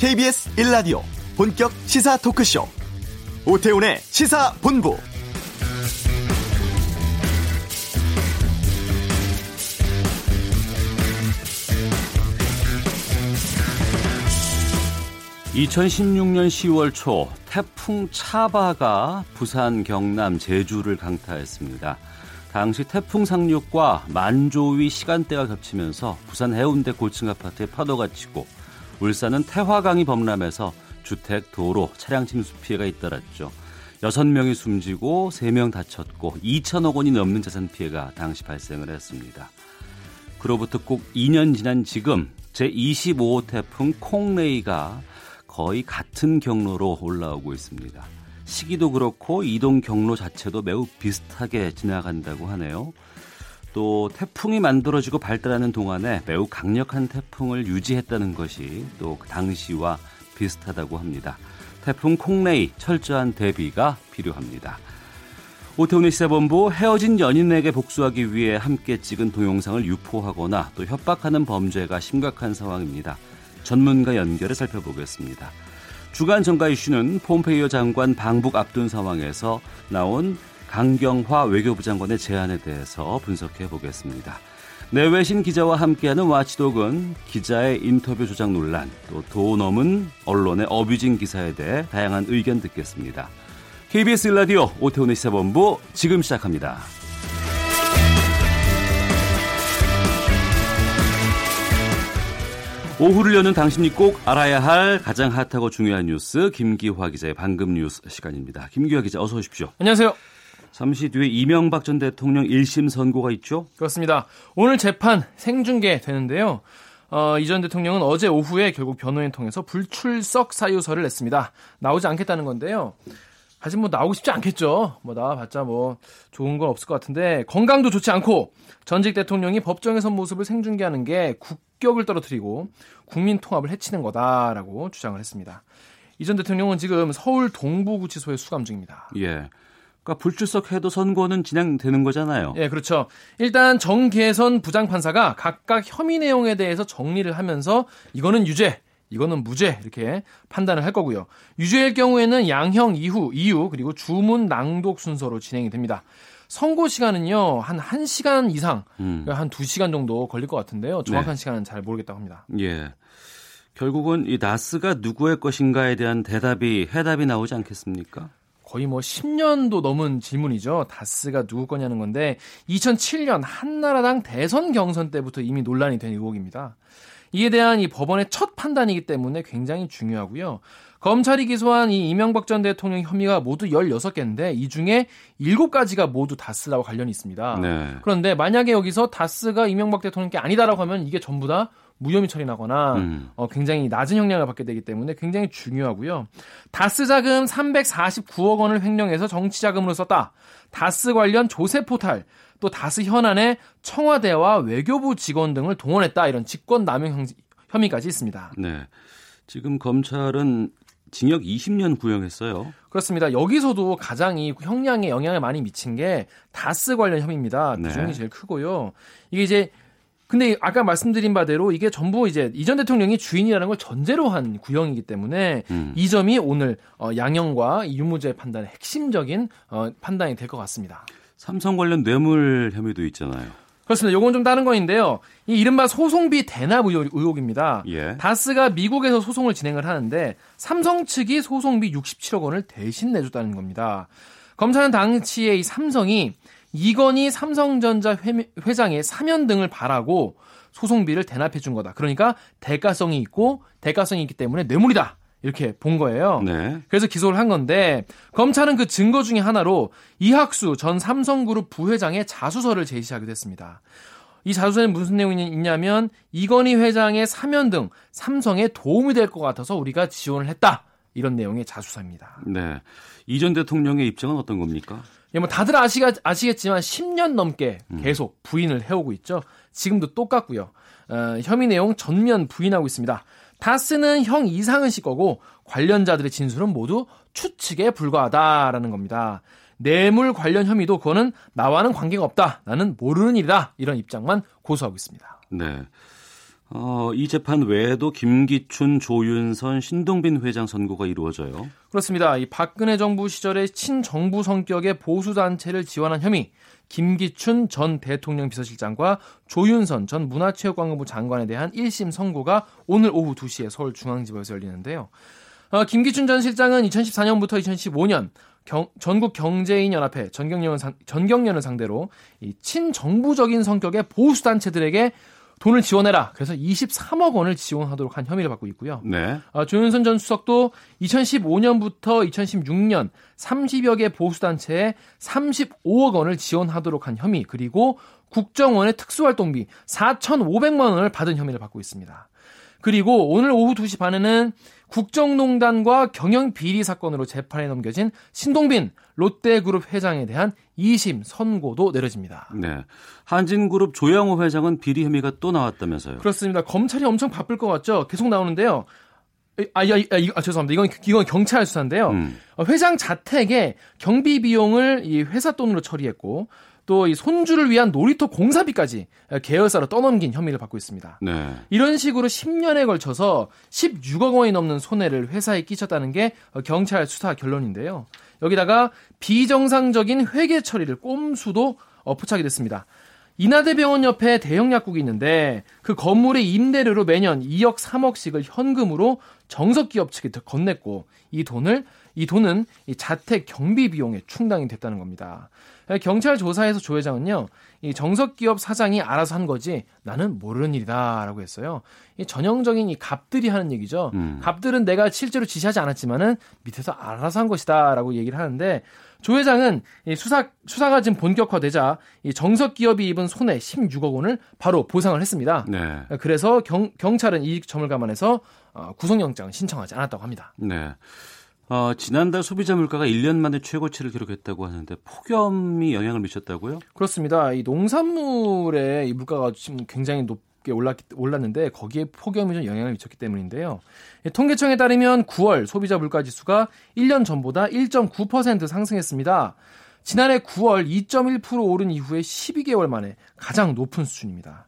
KBS 1라디오 본격 시사 토크쇼 오태훈의 시사본부 (2016년 10월) 초 태풍 차바가 부산 경남 제주를 강타했습니다. 당시 태풍 상륙과 만조위 시간대가 겹치면서 부산 해운대 고층 아파트에 파도가 치고 울산은 태화강이 범람해서 주택, 도로, 차량 침수 피해가 잇따랐죠. 6명이 숨지고 3명 다쳤고 2천억 원이 넘는 자산 피해가 당시 발생을 했습니다. 그로부터 꼭 2년 지난 지금 제25호 태풍 콩레이가 거의 같은 경로로 올라오고 있습니다. 시기도 그렇고 이동 경로 자체도 매우 비슷하게 지나간다고 하네요. 또 태풍이 만들어지고 발달하는 동안에 매우 강력한 태풍을 유지했다는 것이 또 그 당시와 비슷하다고 합니다. 태풍 콩레이 철저한 대비가 필요합니다. 오태훈의 시사본부 헤어진 연인에게 복수하기 위해 함께 찍은 동영상을 유포하거나 또 협박하는 범죄가 심각한 상황입니다. 전문가 연결해 살펴보겠습니다. 주간 정가 이슈는 폼페이오 장관 방북 앞둔 상황에서 나온 강경화 외교부 장관의 제안에 대해서 분석해 보겠습니다. 내외신 기자와 함께하는 와치독은 기자의 인터뷰 조작 논란, 또 도 넘은 언론의 어뷰징 기사에 대해 다양한 의견 듣겠습니다. KBS 라디오 오태훈의 시사본부 지금 시작합니다. 오후를 여는 당신이 꼭 알아야 할 가장 핫하고 중요한 뉴스 김기화 기자의 방금 뉴스 시간입니다. 김기화 기자 어서 오십시오. 안녕하세요. 잠시 뒤에 이명박 전 대통령 1심 선고가 있죠? 그렇습니다. 오늘 재판 생중계 되는데요. 어, 이전 대통령은 어제 오후에 결국 변호인 통해서 불출석 사유서를 냈습니다. 나오지 않겠다는 건데요. 사실 뭐 나오고 싶지 않겠죠. 뭐 나와봤자 뭐 좋은 건 없을 것 같은데 건강도 좋지 않고 전직 대통령이 법정에 선 모습을 생중계하는 게 국격을 떨어뜨리고 국민 통합을 해치는 거다라고 주장을 했습니다. 이 전 대통령은 지금 서울 동부구치소에 수감 중입니다. 예. 그러니까 불출석해도 선고는 진행되는 거잖아요. 예, 그렇죠. 일단 정계선 부장판사가 각각 혐의 내용에 대해서 정리를 하면서 이거는 유죄, 이거는 무죄 이렇게 판단을 할 거고요. 유죄일 경우에는 양형 이후 이유 그리고 주문 낭독 순서로 진행이 됩니다. 선고 시간은요 한 1시간 이상 음. 그러니까 한 2시간 정도 걸릴 것 같은데요. 정확한 네. 시간은 잘 모르겠다고 합니다. 예. 결국은 이 나스가 누구의 것인가에 대한 대답이 해답이 나오지 않겠습니까? 거의 뭐 10년도 넘은 질문이죠. 다스가 누구 거냐는 건데 2007년 한나라당 대선 경선 때부터 이미 논란이 된 의혹입니다. 이에 대한 이 법원의 첫 판단이기 때문에 굉장히 중요하고요. 검찰이 기소한 이 이명박 전 대통령 혐의가 모두 16개인데 이 중에 7가지가 모두 다스라고 관련이 있습니다. 네. 그런데 만약에 여기서 다스가 이명박 대통령께 아니다라고 하면 이게 전부 다 무혐의 처리나거나 음. 어, 굉장히 낮은 형량을 받게 되기 때문에 굉장히 중요하고요. 다스 자금 349억 원을 횡령해서 정치 자금으로 썼다. 다스 관련 조세 포탈, 또 다스 현안에 청와대와 외교부 직원 등을 동원했다. 이런 직권 남용 혐의까지 있습니다. 네. 지금 검찰은 징역 20년 구형했어요. 그렇습니다. 여기서도 가장 이 형량에 영향을 많이 미친 게 다스 관련 혐의입니다. 그 네. 중이 제일 크고요. 이게 이제 근데 아까 말씀드린 바대로 이게 전부 이제 이전 대통령이 주인이라는 걸 전제로 한 구형이기 때문에 음. 이 점이 오늘 어, 양형과 유무죄 판단의 핵심적인 어, 판단이 될 것 같습니다. 삼성 관련 뇌물 혐의도 있잖아요. 그렇습니다. 요건 좀 다른 거인데요. 이 이른바 소송비 대납 의혹, 입니다 예. 다스가 미국에서 소송을 진행을 하는데 삼성 측이 소송비 67억 원을 대신 내줬다는 겁니다. 검찰은 당시에 이 삼성이 이건희 삼성전자 회, 장의 사면 등을 바라고 소송비를 대납해 준 거다. 그러니까 대가성이 있고 대가성이 있기 때문에 뇌물이다. 이렇게 본 거예요. 네. 그래서 기소를 한 건데 검찰은 그 증거 중에 하나로 이학수 전 삼성그룹 부회장의 자수서를 제시하기도 했습니다. 이 자수서에는 무슨 내용이 있냐면 이건희 회장의 사면 등 삼성에 도움이 될 것 같아서 우리가 지원을 했다. 이런 내용의 자수서입니다. 네. 이 전 대통령의 입장은 어떤 겁니까? 예, 뭐 다들 아시가, 아시겠지만 10년 넘게 음. 계속 부인을 해오고 있죠. 지금도 똑같고요. 어, 혐의 내용 전면 부인하고 있습니다. 다스는 형 이상은 씨 거고 관련자들의 진술은 모두 추측에 불과하다라는 겁니다. 뇌물 관련 혐의도 그거는 나와는 관계가 없다. 나는 모르는 일이다. 이런 입장만 고수하고 있습니다. 네. 어, 이 재판 외에도 김기춘, 조윤선, 신동빈 회장 선고가 이루어져요. 그렇습니다. 이 박근혜 정부 시절에 친정부 성격의 보수 단체를 지원한 혐의, 김기춘 전 대통령 비서실장과 조윤선 전 문화체육관광부 장관에 대한 1심 선고가 오늘 오후 2시에 서울중앙지법에서 열리는데요. 어, 김기춘 전 실장은 2014년부터 2015년 경, 전국 경제인 연합회 전경련을, 상, 전경련을 상대로 이 친정부적인 성격의 보수 단체들에게 돈을 지원해라. 그래서 23억 원을 지원하도록 한 혐의를 받고 있고요. 네. 어, 조윤선 전 수석도 2015년부터 2016년 30여 개 보수단체에 35억 원을 지원하도록 한 혐의, 그리고 국정원의 특수활동비 4,500만 원을 받은 혐의를 받고 있습니다. 그리고 오늘 오후 2시 반에는 국정농단과 경영 비리 사건으로 재판에 넘겨진 신동빈 롯데그룹 회장에 대한 2심 선고도 내려집니다. 네. 한진그룹 조양호 회장은 비리 혐의가 또 나왔다면서요? 그렇습니다. 검찰이 엄청 바쁠 것 같죠? 계속 나오는데요. 아, 야, 아, 아, 죄송합니다. 이건, 이건 경찰 수사인데요. 음. 회장 자택에 경비 비용을 이 회사 돈으로 처리했고, 또 이 손주를 위한 놀이터 공사비까지 계열사로 떠넘긴 혐의를 받고 있습니다. 네. 이런 식으로 10년에 걸쳐서 16억 원이 넘는 손해를 회사에 끼쳤다는 게 경찰 수사 결론인데요. 여기다가 비정상적인 회계 처리를 꼼수도 포착이 됐습니다. 인하대병원 옆에 대형 약국이 있는데 그 건물의 임대료로 매년 2억 3억씩을 현금으로 정석기업 측에 건넸고 이 돈을 이 돈은 이 자택 경비 비용에 충당이 됐다는 겁니다. 경찰 조사에서 조 회장은요, 이 정석 기업 사장이 알아서 한 거지 나는 모르는 일이다라고 했어요. 이 전형적인 이 갑들이 하는 얘기죠. 음. 갑들은 내가 실제로 지시하지 않았지만은 밑에서 알아서 한 것이다라고 얘기를 하는데 조 회장은 이 수사 수사가 지금 본격화되자 이 정석 기업이 입은 손해 16억 원을 바로 보상을 했습니다. 네. 그래서 경, 경찰은 이 점을 감안해서 어, 구속영장을 신청하지 않았다고 합니다. 네. 어, 지난달 소비자 물가가 1년 만에 최고치를 기록했다고 하는데 폭염이 영향을 미쳤다고요? 그렇습니다. 이 농산물의 이 물가가 지금 굉장히 높게 올랐, 올랐는데 거기에 폭염이 좀 영향을 미쳤기 때문인데요. 통계청에 따르면 9월 소비자 물가 지수가 1년 전보다 1.9% 상승했습니다. 지난해 9월 2.1% 오른 이후에 12개월 만에 가장 높은 수준입니다.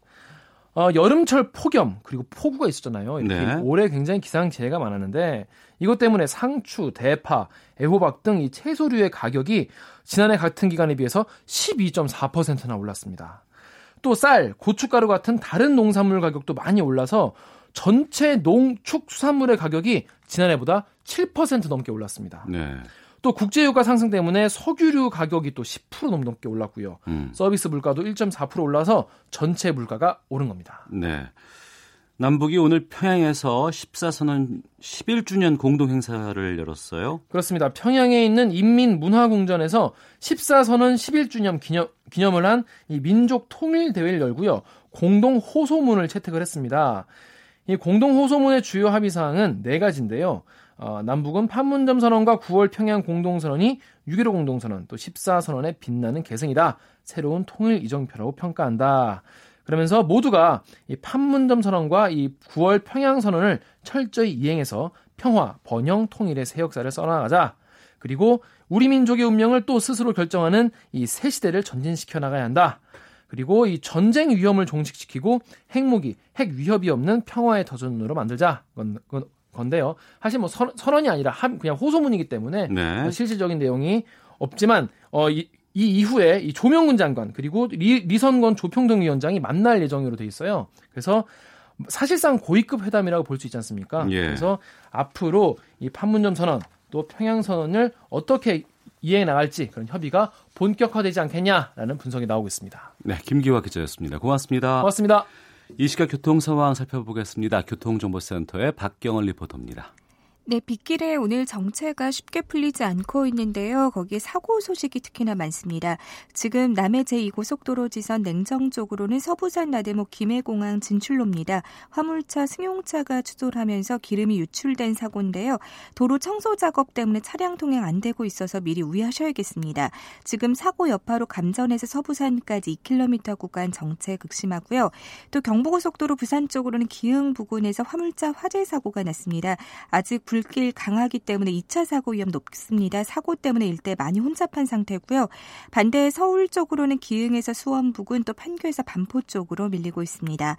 어, 여름철 폭염 그리고 폭우가 있었잖아요. 이렇게 네. 올해 굉장히 기상재해가 많았는데 이것 때문에 상추, 대파, 애호박 등 이 채소류의 가격이 지난해 같은 기간에 비해서 12.4%나 올랐습니다. 또 쌀, 고춧가루 같은 다른 농산물 가격도 많이 올라서 전체 농축수산물의 가격이 지난해보다 7% 넘게 올랐습니다. 네. 또 국제유가 상승 때문에 석유류 가격이 또 10% 넘게 올랐고요. 음. 서비스 물가도 1.4% 올라서 전체 물가가 오른 겁니다. 네. 남북이 오늘 평양에서 14선언 11주년 공동 행사를 열었어요. 그렇습니다. 평양에 있는 인민문화궁전에서 14선언 11주년 기념, 기념을 한 이 민족 통일 대회를 열고요. 공동 호소문을 채택을 했습니다. 이 공동 호소문의 주요 합의 사항은 네 가지인데요. 어, 남북은 판문점 선언과 9월 평양 공동선언이 6.15 공동선언, 또 14선언의 빛나는 계승이다. 새로운 통일 이정표라고 평가한다. 그러면서 모두가 이 판문점 선언과 이 9월 평양 선언을 철저히 이행해서 평화, 번영, 통일의 새 역사를 써나가자. 그리고 우리 민족의 운명을 또 스스로 결정하는 이 새 시대를 전진시켜 나가야 한다. 그리고 이 전쟁 위험을 종식시키고 핵무기, 핵 위협이 없는 평화의 터전으로 만들자. 건데요. 사실 뭐 선, 언이 아니라 그냥 호소문이기 때문에 네. 실질적인 내용이 없지만 어, 이, 이 이후에 이 조명근 장관 그리고 리, 리선권 조평등 위원장이 만날 예정으로 돼 있어요. 그래서 사실상 고위급 회담이라고 볼 수 있지 않습니까? 예. 그래서 앞으로 이 판문점 선언 또 평양 선언을 어떻게 이해해 나갈지 그런 협의가 본격화되지 않겠냐라는 분석이 나오고 있습니다. 네, 김기화 기자였습니다. 고맙습니다. 고맙습니다. 이 시각 교통 상황 살펴보겠습니다. 교통정보센터의 박경원 리포터입니다. 네, 빗길에 오늘 정체가 쉽게 풀리지 않고 있는데요. 거기에 사고 소식이 특히나 많습니다. 지금 남해 제2고속도로 지선 냉정 쪽으로는 서부산 나대목 김해공항 진출로입니다. 화물차 승용차가 추돌하면서 기름이 유출된 사고인데요. 도로 청소 작업 때문에 차량 통행 안 되고 있어서 미리 우회하셔야겠습니다. 지금 사고 여파로 감전에서 서부산까지 2km 구간 정체 극심하고요. 또 경부고속도로 부산 쪽으로는 기흥 부근에서 화물차 화재 사고가 났습니다. 아직 불길 강하기 때문에 2차 사고 위험 높습니다. 사고 때문에 일대 많이 혼잡한 상태고요. 반대 서울 쪽으로는 기흥에서 수원 부근 또 판교에서 반포 쪽으로 밀리고 있습니다.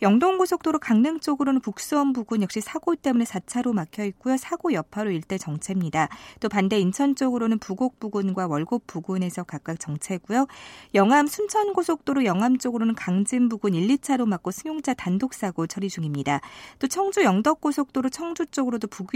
영동고속도로 강릉 쪽으로는 북수원 부근 역시 사고 때문에 4차로 막혀 있고요. 사고 여파로 일대 정체입니다. 또 반대 인천 쪽으로는 부곡 부근과 월곡 부근에서 각각 정체고요. 영암 순천 고속도로 영암 쪽으로는 강진 부근 1, 2차로 막고 승용차 단독 사고 처리 중입니다. 또 청주 영덕 고속도로 청주 쪽으로도 북위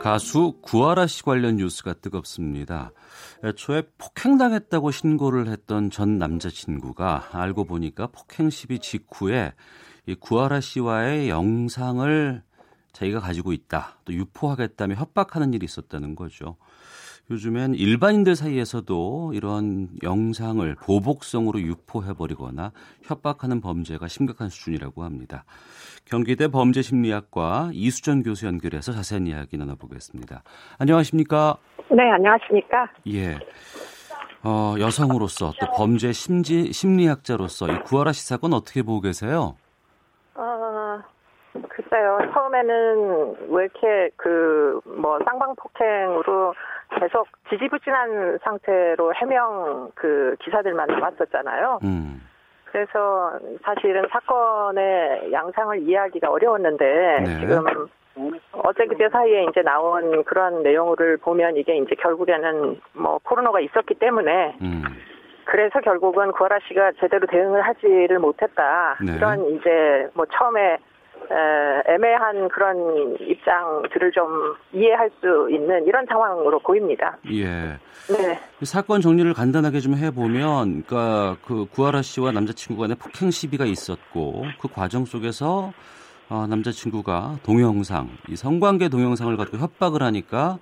가수 구하라 씨 관련 뉴스가 뜨겁습니다. 애초에 폭행당했다고 신고를 했던 전 남자친구가 알고 보니까 폭행 시비 직후에 이 구하라 씨와의 영상을 자기가 가지고 있다, 또 유포하겠다며 협박하는 일이 있었다는 거죠. 요즘엔 일반인들 사이에서도 이런 영상을 보복성으로 유포해버리거나 협박하는 범죄가 심각한 수준이라고 합니다. 경기대 범죄심리학과 이수전 교수 연결해서 자세한 이야기 나눠보겠습니다. 안녕하십니까? 네, 안녕하십니까? 예. 어, 여성으로서 또 범죄 심지, 심리학자로서 이 구하라 씨 사건 어떻게 보고 계세요? 어, 글쎄요. 처음에는 왜 이렇게 그, 뭐, 쌍방 폭행으로 계속 지지부진한 상태로 해명 그 기사들만 나왔었잖아요. 음. 그래서 사실은 사건의 양상을 이해하기가 어려웠는데 네. 지금 어제 그제 사이에 이제 나온 그런 내용을 보면 이게 이제 결국에는 뭐 코로나가 있었기 때문에 음. 그래서 결국은 구하라 씨가 제대로 대응을 하지를 못했다. 네. 이런 이제 뭐 처음에 에, 애매한 그런 입장들을 좀 이해할 수 있는 이런 상황으로 보입니다. 예. 네. 이 사건 정리를 간단하게 좀 해보면, 그러니까 그 구하라 씨와 남자친구 간의 폭행 시비가 있었고, 그 과정 속에서 어, 남자친구가 동영상, 이 성관계 동영상을 가지고 협박을 하니까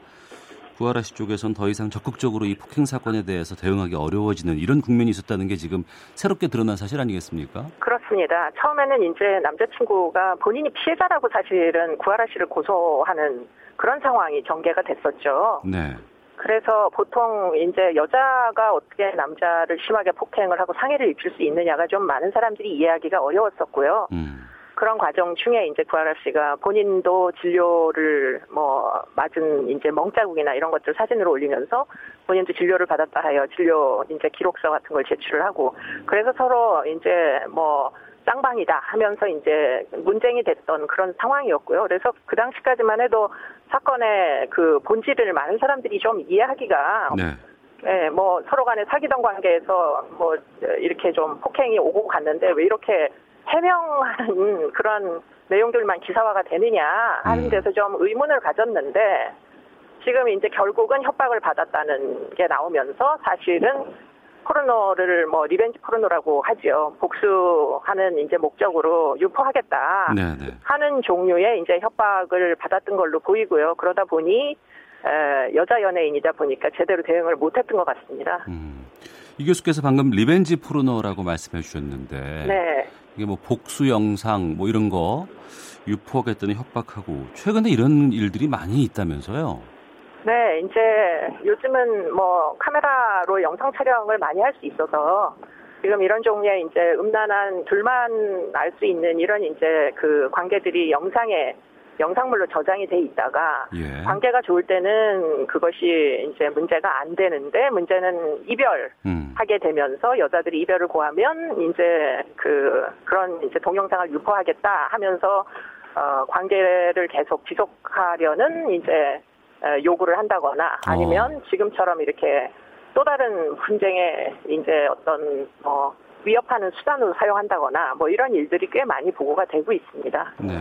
구하라 씨 쪽에선 더 이상 적극적으로 이 폭행 사건에 대해서 대응하기 어려워지는 이런 국면이 있었다는 게 지금 새롭게 드러난 사실 아니겠습니까? 그렇습니다. 처음에는 이제 남자친구가 본인이 피해자라고 사실은 구하라 씨를 고소하는 그런 상황이 전개가 됐었죠. 네. 그래서 보통 이제 여자가 어떻게 남자를 심하게 폭행을 하고 상해를 입힐 수 있느냐가 좀 많은 사람들이 이해하기가 어려웠었고요. 음. 그런 과정 중에 이제 구하라 씨가 본인도 진료를 뭐 맞은 이제 멍자국이나 이런 것들 사진으로 올리면서 본인도 진료를 받았다 하여 진료 이제 기록서 같은 걸 제출을 하고 그래서 서로 이제 뭐 쌍방이다 하면서 이제 문쟁이 됐던 그런 상황이었고요. 그래서 그 당시까지만 해도 사건의 그 본질을 많은 사람들이 좀 이해하기가 네. 예, 뭐 서로 간에 사귀던 관계에서 뭐 이렇게 좀 폭행이 오고 갔는데 왜 이렇게 해명하는 그런 내용들만 기사화가 되느냐 하는 음. 데서 좀 의문을 가졌는데 지금 이제 결국은 협박을 받았다는 게 나오면서 사실은 포르노를 뭐 리벤지 포르노라고 하지요. 복수하는 이제 목적으로 유포하겠다 네, 네. 하는 종류의 이제 협박을 받았던 걸로 보이고요. 그러다 보니 에, 여자 연예인이다 보니까 제대로 대응을 못했던 것 같습니다. 음. 이 교수께서 방금 리벤지 포르노라고 말씀해 주셨는데 네. 이게 뭐 복수 영상 뭐 이런 거 유포하겠다는 협박하고 최근에 이런 일들이 많이 있다면서요? 네, 이제 요즘은 뭐 카메라로 영상 촬영을 많이 할 수 있어서 지금 이런 종류의 이제 음란한 둘만 알 수 있는 이런 이제 그 관계들이 영상에 영상물로 저장이 돼 있다가 예. 관계가 좋을 때는 그것이 이제 문제가 안 되는데 문제는 이별하게 음. 되면서 여자들이 이별을 고하면 이제 그 그런 이제 동영상을 유포하겠다 하면서 어 관계를 계속 지속하려는 이제 어, 요구를 한다거나 아니면 지금처럼 이렇게 또 다른 분쟁에 이제 어떤 뭐 위협하는 수단으로 사용한다거나 뭐 이런 일들이 꽤 많이 보고가 되고 있습니다. 네.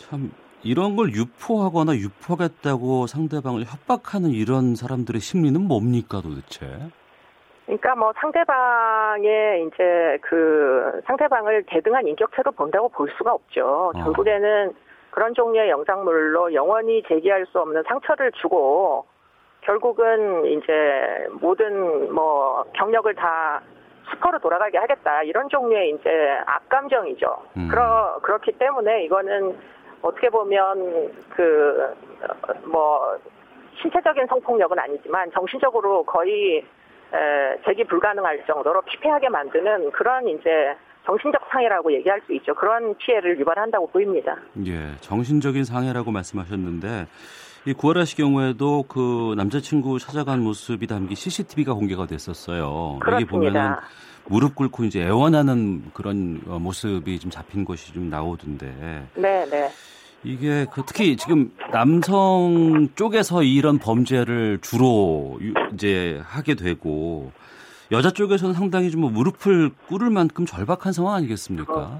참 이런 걸 유포하거나 유포하겠다고 상대방을 협박하는 이런 사람들의 심리는 뭡니까 도대체? 그러니까 뭐 상대방의 이제 그 상대방을 대등한 인격체로 본다고 볼 수가 없죠. 어. 결국에는 그런 종류의 영상물로 영원히 재기할 수 없는 상처를 주고 결국은 이제 모든 뭐 경력을 다 스퍼로 돌아가게 하겠다 이런 종류의 이제 악감정이죠. 음. 그러 그렇기 때문에 이거는 어떻게 보면 그뭐 신체적인 성폭력은 아니지만 정신적으로 거의 에, 재기 불가능할 정도로 피폐하게 만드는 그런 이제 정신적 상해라고 얘기할 수 있죠. 그런 피해를 유발한다고 보입니다. 예, 정신적인 상해라고 말씀하셨는데 이 구하라 씨 경우에도 그 남자친구 찾아간 모습이 담긴 CCTV가 공개가 됐었어요. 여기 보면은 그렇습니다. 무릎 꿇고 이제 애원하는 그런 어, 모습이 좀 잡힌 것이 좀 나오던데 네, 네. 이게 그 특히 지금 남성 쪽에서 이런 범죄를 주로 유- 이제 하게 되고 여자 쪽에서는 상당히 좀 뭐 무릎을 꿇을 만큼 절박한 상황 아니겠습니까?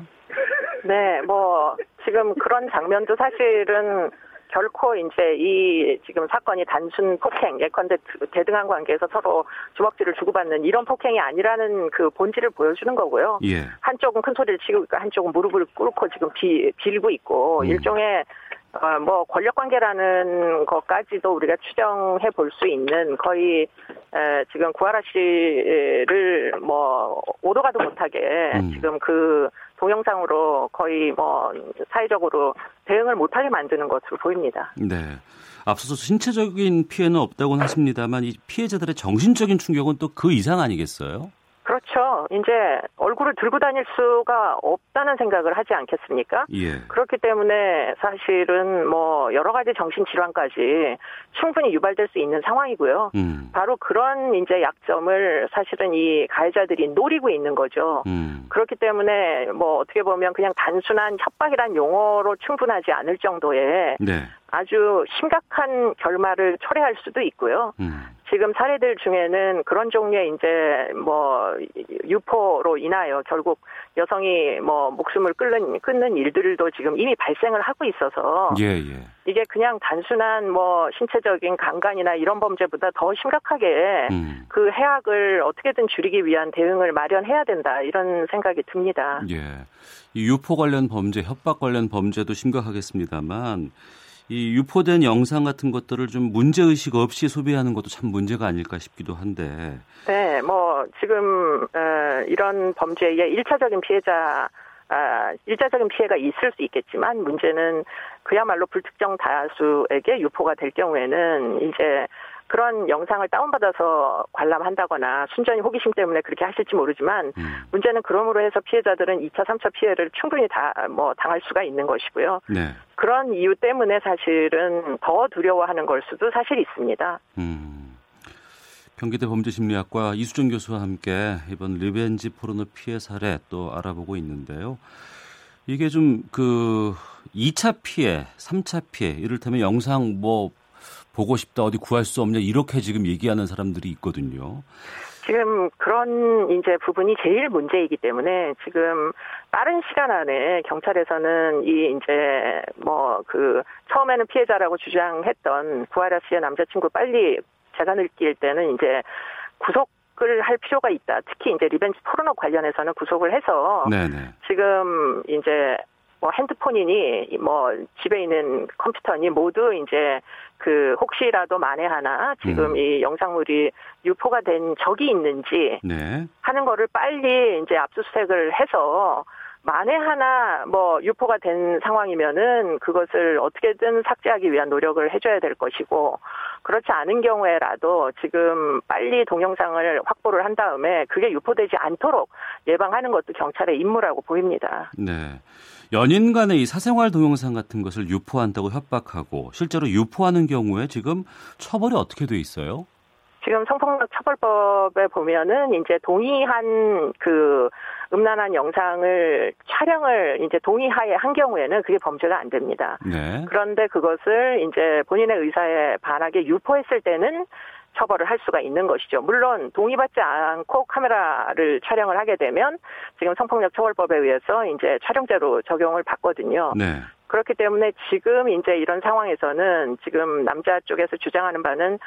네, 뭐 지금 그런 장면도 사실은 결코 이제 이 지금 사건이 단순 폭행, 예컨대 대등한 관계에서 서로 주먹질을 주고받는 이런 폭행이 아니라는 그 본질을 보여주는 거고요. 예. 한쪽은 큰 소리를 치고 있고 한쪽은 무릎을 꿇고 지금 비, 빌고 있고 음. 일종의 어, 뭐 권력 관계라는 것까지도 우리가 추정해 볼 수 있는 거의 에, 지금 구하라 씨를 뭐 오도 가도 못하게 음. 지금 그 동영상으로 거의 뭐 사회적으로 대응을 못하게 만드는 것으로 보입니다. 네. 앞서서 신체적인 피해는 없다고는 하십니다만 이 피해자들의 정신적인 충격은 또 그 이상 아니겠어요? 그렇죠. 이제 얼굴을 들고 다닐 수가 없다는 생각을 하지 않겠습니까? 예. 그렇기 때문에 사실은 뭐 여러 가지 정신 질환까지 충분히 유발될 수 있는 상황이고요. 음. 바로 그런 이제 약점을 사실은 이 가해자들이 노리고 있는 거죠. 음. 그렇기 때문에 뭐 어떻게 보면 그냥 단순한 협박이란 용어로 충분하지 않을 정도의 네. 아주 심각한 결말을 초래할 수도 있고요. 음. 지금 사례들 중에는 그런 종류의 이제 뭐 유포로 인하여 결국 여성이 뭐 목숨을 끊는 끊는 일들도 지금 이미 발생을 하고 있어서 예, 예. 이게 그냥 단순한 뭐 신체적인 강간이나 이런 범죄보다 더 심각하게 음. 그 해악을 어떻게든 줄이기 위한 대응을 마련해야 된다 이런 생각이 듭니다. 예. 이 유포 관련 범죄, 협박 관련 범죄도 심각하겠습니다만 이 유포된 영상 같은 것들을 좀 문제 의식 없이 소비하는 것도 참 문제가 아닐까 싶기도 한데. 네, 뭐 지금 어, 이런 범죄의 일차적인 피해자 아, 일차적인 피해가 있을 수 있겠지만 문제는 그야말로 불특정 다수에게 유포가 될 경우에는 이제 그런 영상을 다운받아서 관람한다거나 순전히 호기심 때문에 그렇게 하실지 모르지만 음. 문제는 그럼으로 해서 피해자들은 2차, 3차 피해를 충분히 다 뭐 당할 수가 있는 것이고요. 네. 그런 이유 때문에 사실은 더 두려워하는 걸 수도 사실 있습니다. 음. 경기대 범죄심리학과 이수정 교수와 함께 이번 리벤지 포르노 피해 사례 또 알아보고 있는데요. 이게 좀 그 2차 피해, 3차 피해, 이를테면 영상 뭐 보고 싶다 어디 구할 수 없냐 이렇게 지금 얘기하는 사람들이 있거든요. 지금 그런 이제 부분이 제일 문제이기 때문에 지금 빠른 시간 안에 경찰에서는 이 이제 뭐 그 처음에는 피해자라고 주장했던 구하라 씨의 남자친구 빨리 제가 느낄 때는 이제 구속을 할 필요가 있다. 특히 이제 리벤지 포르노 관련해서는 구속을 해서 네네. 지금 이제 뭐 핸드폰이니 뭐 집에 있는 컴퓨터니 모두 이제 그 혹시라도 만에 하나 지금 음. 이 영상물이 유포가 된 적이 있는지 네. 하는 거를 빨리 이제 압수수색을 해서 만에 하나 뭐 유포가 된 상황이면은 그것을 어떻게든 삭제하기 위한 노력을 해줘야 될 것이고 그렇지 않은 경우에라도 지금 빨리 동영상을 확보를 한 다음에 그게 유포되지 않도록 예방하는 것도 경찰의 임무라고 보입니다. 네. 연인 간의 이 사생활 동영상 같은 것을 유포한다고 협박하고 실제로 유포하는 경우에 지금 처벌이 어떻게 돼 있어요? 지금 성폭력 처벌법에 보면은 이제 동의한 그 음란한 영상을 촬영을 이제 동의하에 한 경우에는 그게 범죄가 안 됩니다. 네. 그런데 그것을 이제 본인의 의사에 반하게 유포했을 때는 처벌을 할 수가 있는 것이죠. 물론 동의받지 않고 카메라를 촬영을 하게 되면 지금 성폭력 처벌법에 의해서 이제 촬영죄로 적용을 받거든요. 네. 그렇기 때문에 지금 이제 이런 상황에서는 지금 남자 쪽에서 주장하는 바는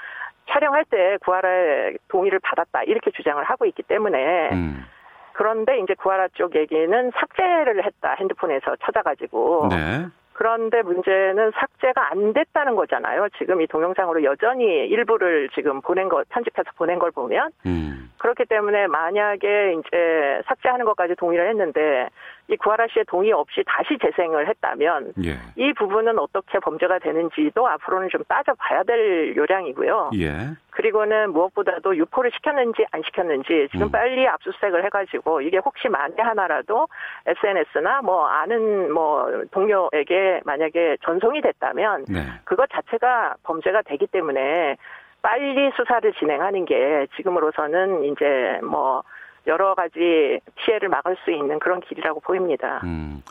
촬영할 때 구하라의 동의를 받았다 이렇게 주장을 하고 있기 때문에 음. 그런데 이제 구하라 쪽 얘기는 삭제를 했다 핸드폰에서 찾아가지고 네. 그런데 문제는 삭제가 안 됐다는 거잖아요. 지금 이 동영상으로 여전히 일부를 지금 보낸 거 편집해서 보낸 걸 보면 음. 그렇기 때문에 만약에 이제 삭제하는 것까지 동의를 했는데 이 구하라 씨의 동의 없이 다시 재생을 했다면 예. 이 부분은 어떻게 범죄가 되는지도 앞으로는 좀 따져봐야 될 요량이고요. 예. 그리고는 무엇보다도 유포를 시켰는지 안 시켰는지 지금 음. 빨리 압수수색을 해가지고 이게 혹시 만에 하나라도 SNS나 뭐 아는 뭐 동료에게 만약에 전송이 됐다면 네. 그것 자체가 범죄가 되기 때문에 빨리 수사를 진행하는 게 지금으로서는 이제 뭐 여러 가지 피해를 막을 수 있는 그런 길이라고 보입니다. 음.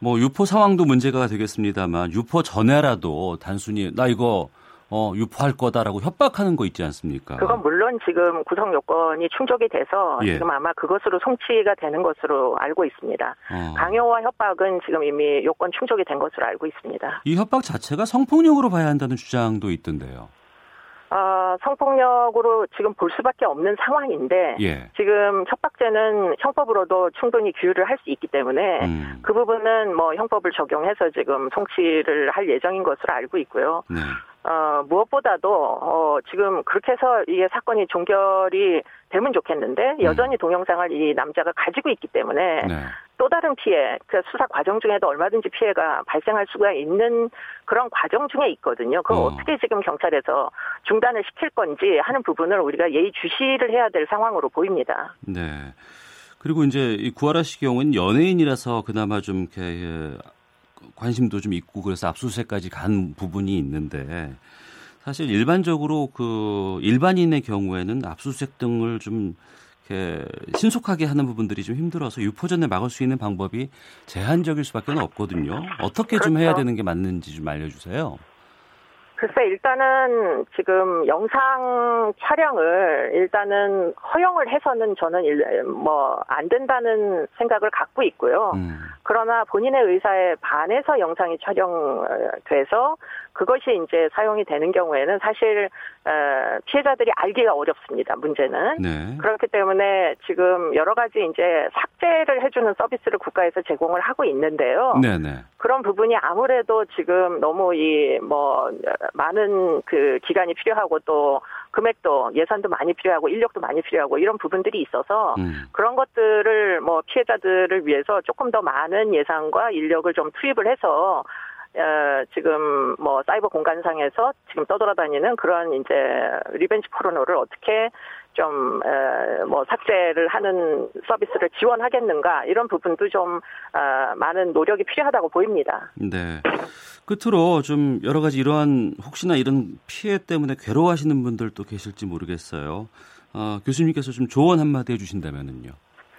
뭐 유포 상황도 문제가 되겠습니다만 유포 전에라도 단순히 나 이거 어, 유포할 거다라고 협박하는 거 있지 않습니까? 그건 물론 지금 구성 요건이 충족이 돼서 예. 지금 아마 그것으로 송치가 되는 것으로 알고 있습니다. 어. 강요와 협박은 지금 이미 요건 충족이 된 것으로 알고 있습니다. 이 협박 자체가 성폭력으로 봐야 한다는 주장도 있던데요. 어, 성폭력으로 지금 볼 수밖에 없는 상황인데 예. 지금 협박죄는 형법으로도 충분히 규율을 할 수 있기 때문에 음. 그 부분은 뭐 형법을 적용해서 지금 송치를 할 예정인 것으로 알고 있고요. 네. 어, 무엇보다도 어, 지금 그렇게 해서 이게 사건이 종결이 되면 좋겠는데 음. 여전히 음. 동영상을 이 남자가 가지고 있기 때문에 네. 또 다른 피해, 그 수사 과정 중에도 얼마든지 피해가 발생할 수가 있는 그런 과정 중에 있거든요. 그걸 어. 떻게 지금 경찰에서 중단을 시킬 건지 하는 부분을 우리가 예의 주시를 해야 될 상황으로 보입니다. 네. 그리고 이제 이 구하라 씨 경우는 연예인이라서 그나마 좀 이렇게 예, 관심도 좀 있고 그래서 압수수색까지 간 부분이 있는데 사실 일반적으로 그 일반인의 경우에는 압수수색 등을 좀 이렇게 신속하게 하는 부분들이 좀 힘들어서 유포전에 막을 수 있는 방법이 제한적일 수밖에 없거든요. 어떻게 좀 해야 그렇죠. 되는 게 맞는지 좀 알려주세요. 글쎄 일단은 지금 영상 촬영을 일단은 허용을 해서는 저는 뭐 안 된다는 생각을 갖고 있고요. 음. 그러나 본인의 의사에 반해서 영상이 촬영돼서 그것이 이제 사용이 되는 경우에는 사실 어, 피해자들이 알기가 어렵습니다. 문제는 네. 그렇기 때문에 지금 여러 가지 이제 삭제를 해주는 서비스를 국가에서 제공을 하고 있는데요. 네네. 네. 그런 부분이 아무래도 지금 너무 이 뭐 많은 그 기간이 필요하고 또 금액도 예산도 많이 필요하고 인력도 많이 필요하고 이런 부분들이 있어서 음. 그런 것들을 뭐 피해자들을 위해서 조금 더 많은 예산과 인력을 좀 투입을 해서 어, 지금 뭐 사이버 공간상에서 지금 떠돌아다니는 그런 이제 리벤지 포르노를 어떻게 좀뭐 삭제를 하는 서비스를 지원하겠는가 이런 부분도 좀 어, 많은 노력이 필요하다고 보입니다. 네. 끝으로 좀 여러 가지 이러한 혹시나 이런 피해 때문에 괴로워하시는 분들도 계실지 모르겠어요. 어, 교수님께서 좀 조언 한마디 해주신다면은요.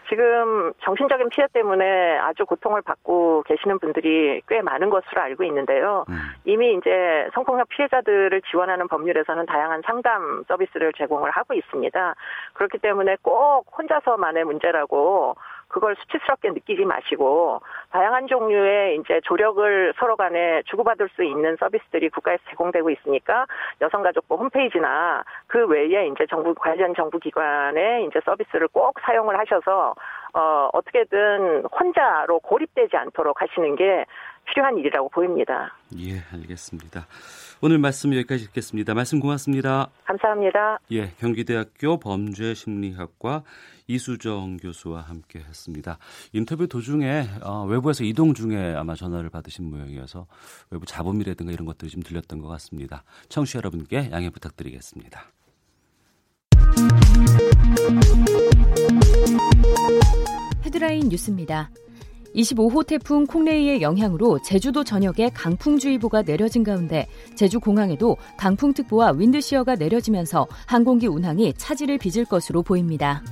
지금 정신적인 피해 때문에 아주 고통을 받고 계시는 분들이 꽤 많은 것으로 알고 있는데요. 음. 이미 이제 성폭력 피해자들을 지원하는 법률에서는 다양한 상담 서비스를 제공을 하고 있습니다. 그렇기 때문에 꼭 혼자서만의 문제라고 그걸 수치스럽게 느끼지 마시고 다양한 종류의 이제 조력을 서로 간에 주고받을 수 있는 서비스들이 국가에서 제공되고 있으니까 여성가족부 홈페이지나 그 외에 이제 정부 관련 정부 기관의 이제 서비스를 꼭 사용을 하셔서 어 어떻게든 혼자로 고립되지 않도록 하시는 게 필요한 일이라고 보입니다. 예, 알겠습니다. 오늘 말씀 여기까지 듣겠습니다. 말씀 고맙습니다. 감사합니다. 예, 경기대학교 범죄심리학과 이수정 교수와 함께 했습니다. 인터뷰 도중에 어, 외부에서 이동 중에 아마 전화를 받으신 모양이어서 외부 잡음이라든가 이런 것들이 좀 들렸던 것 같습니다. 청취자 여러분께 양해 부탁드리겠습니다. 헤드라인 뉴스입니다. 25호 태풍 콩레이의 영향으로 제주도 전역에 강풍주의보가 내려진 가운데 제주 공항에도 강풍특보와 윈드시어가 내려지면서 항공기 운항이 차질을 빚을 것으로 보입니다.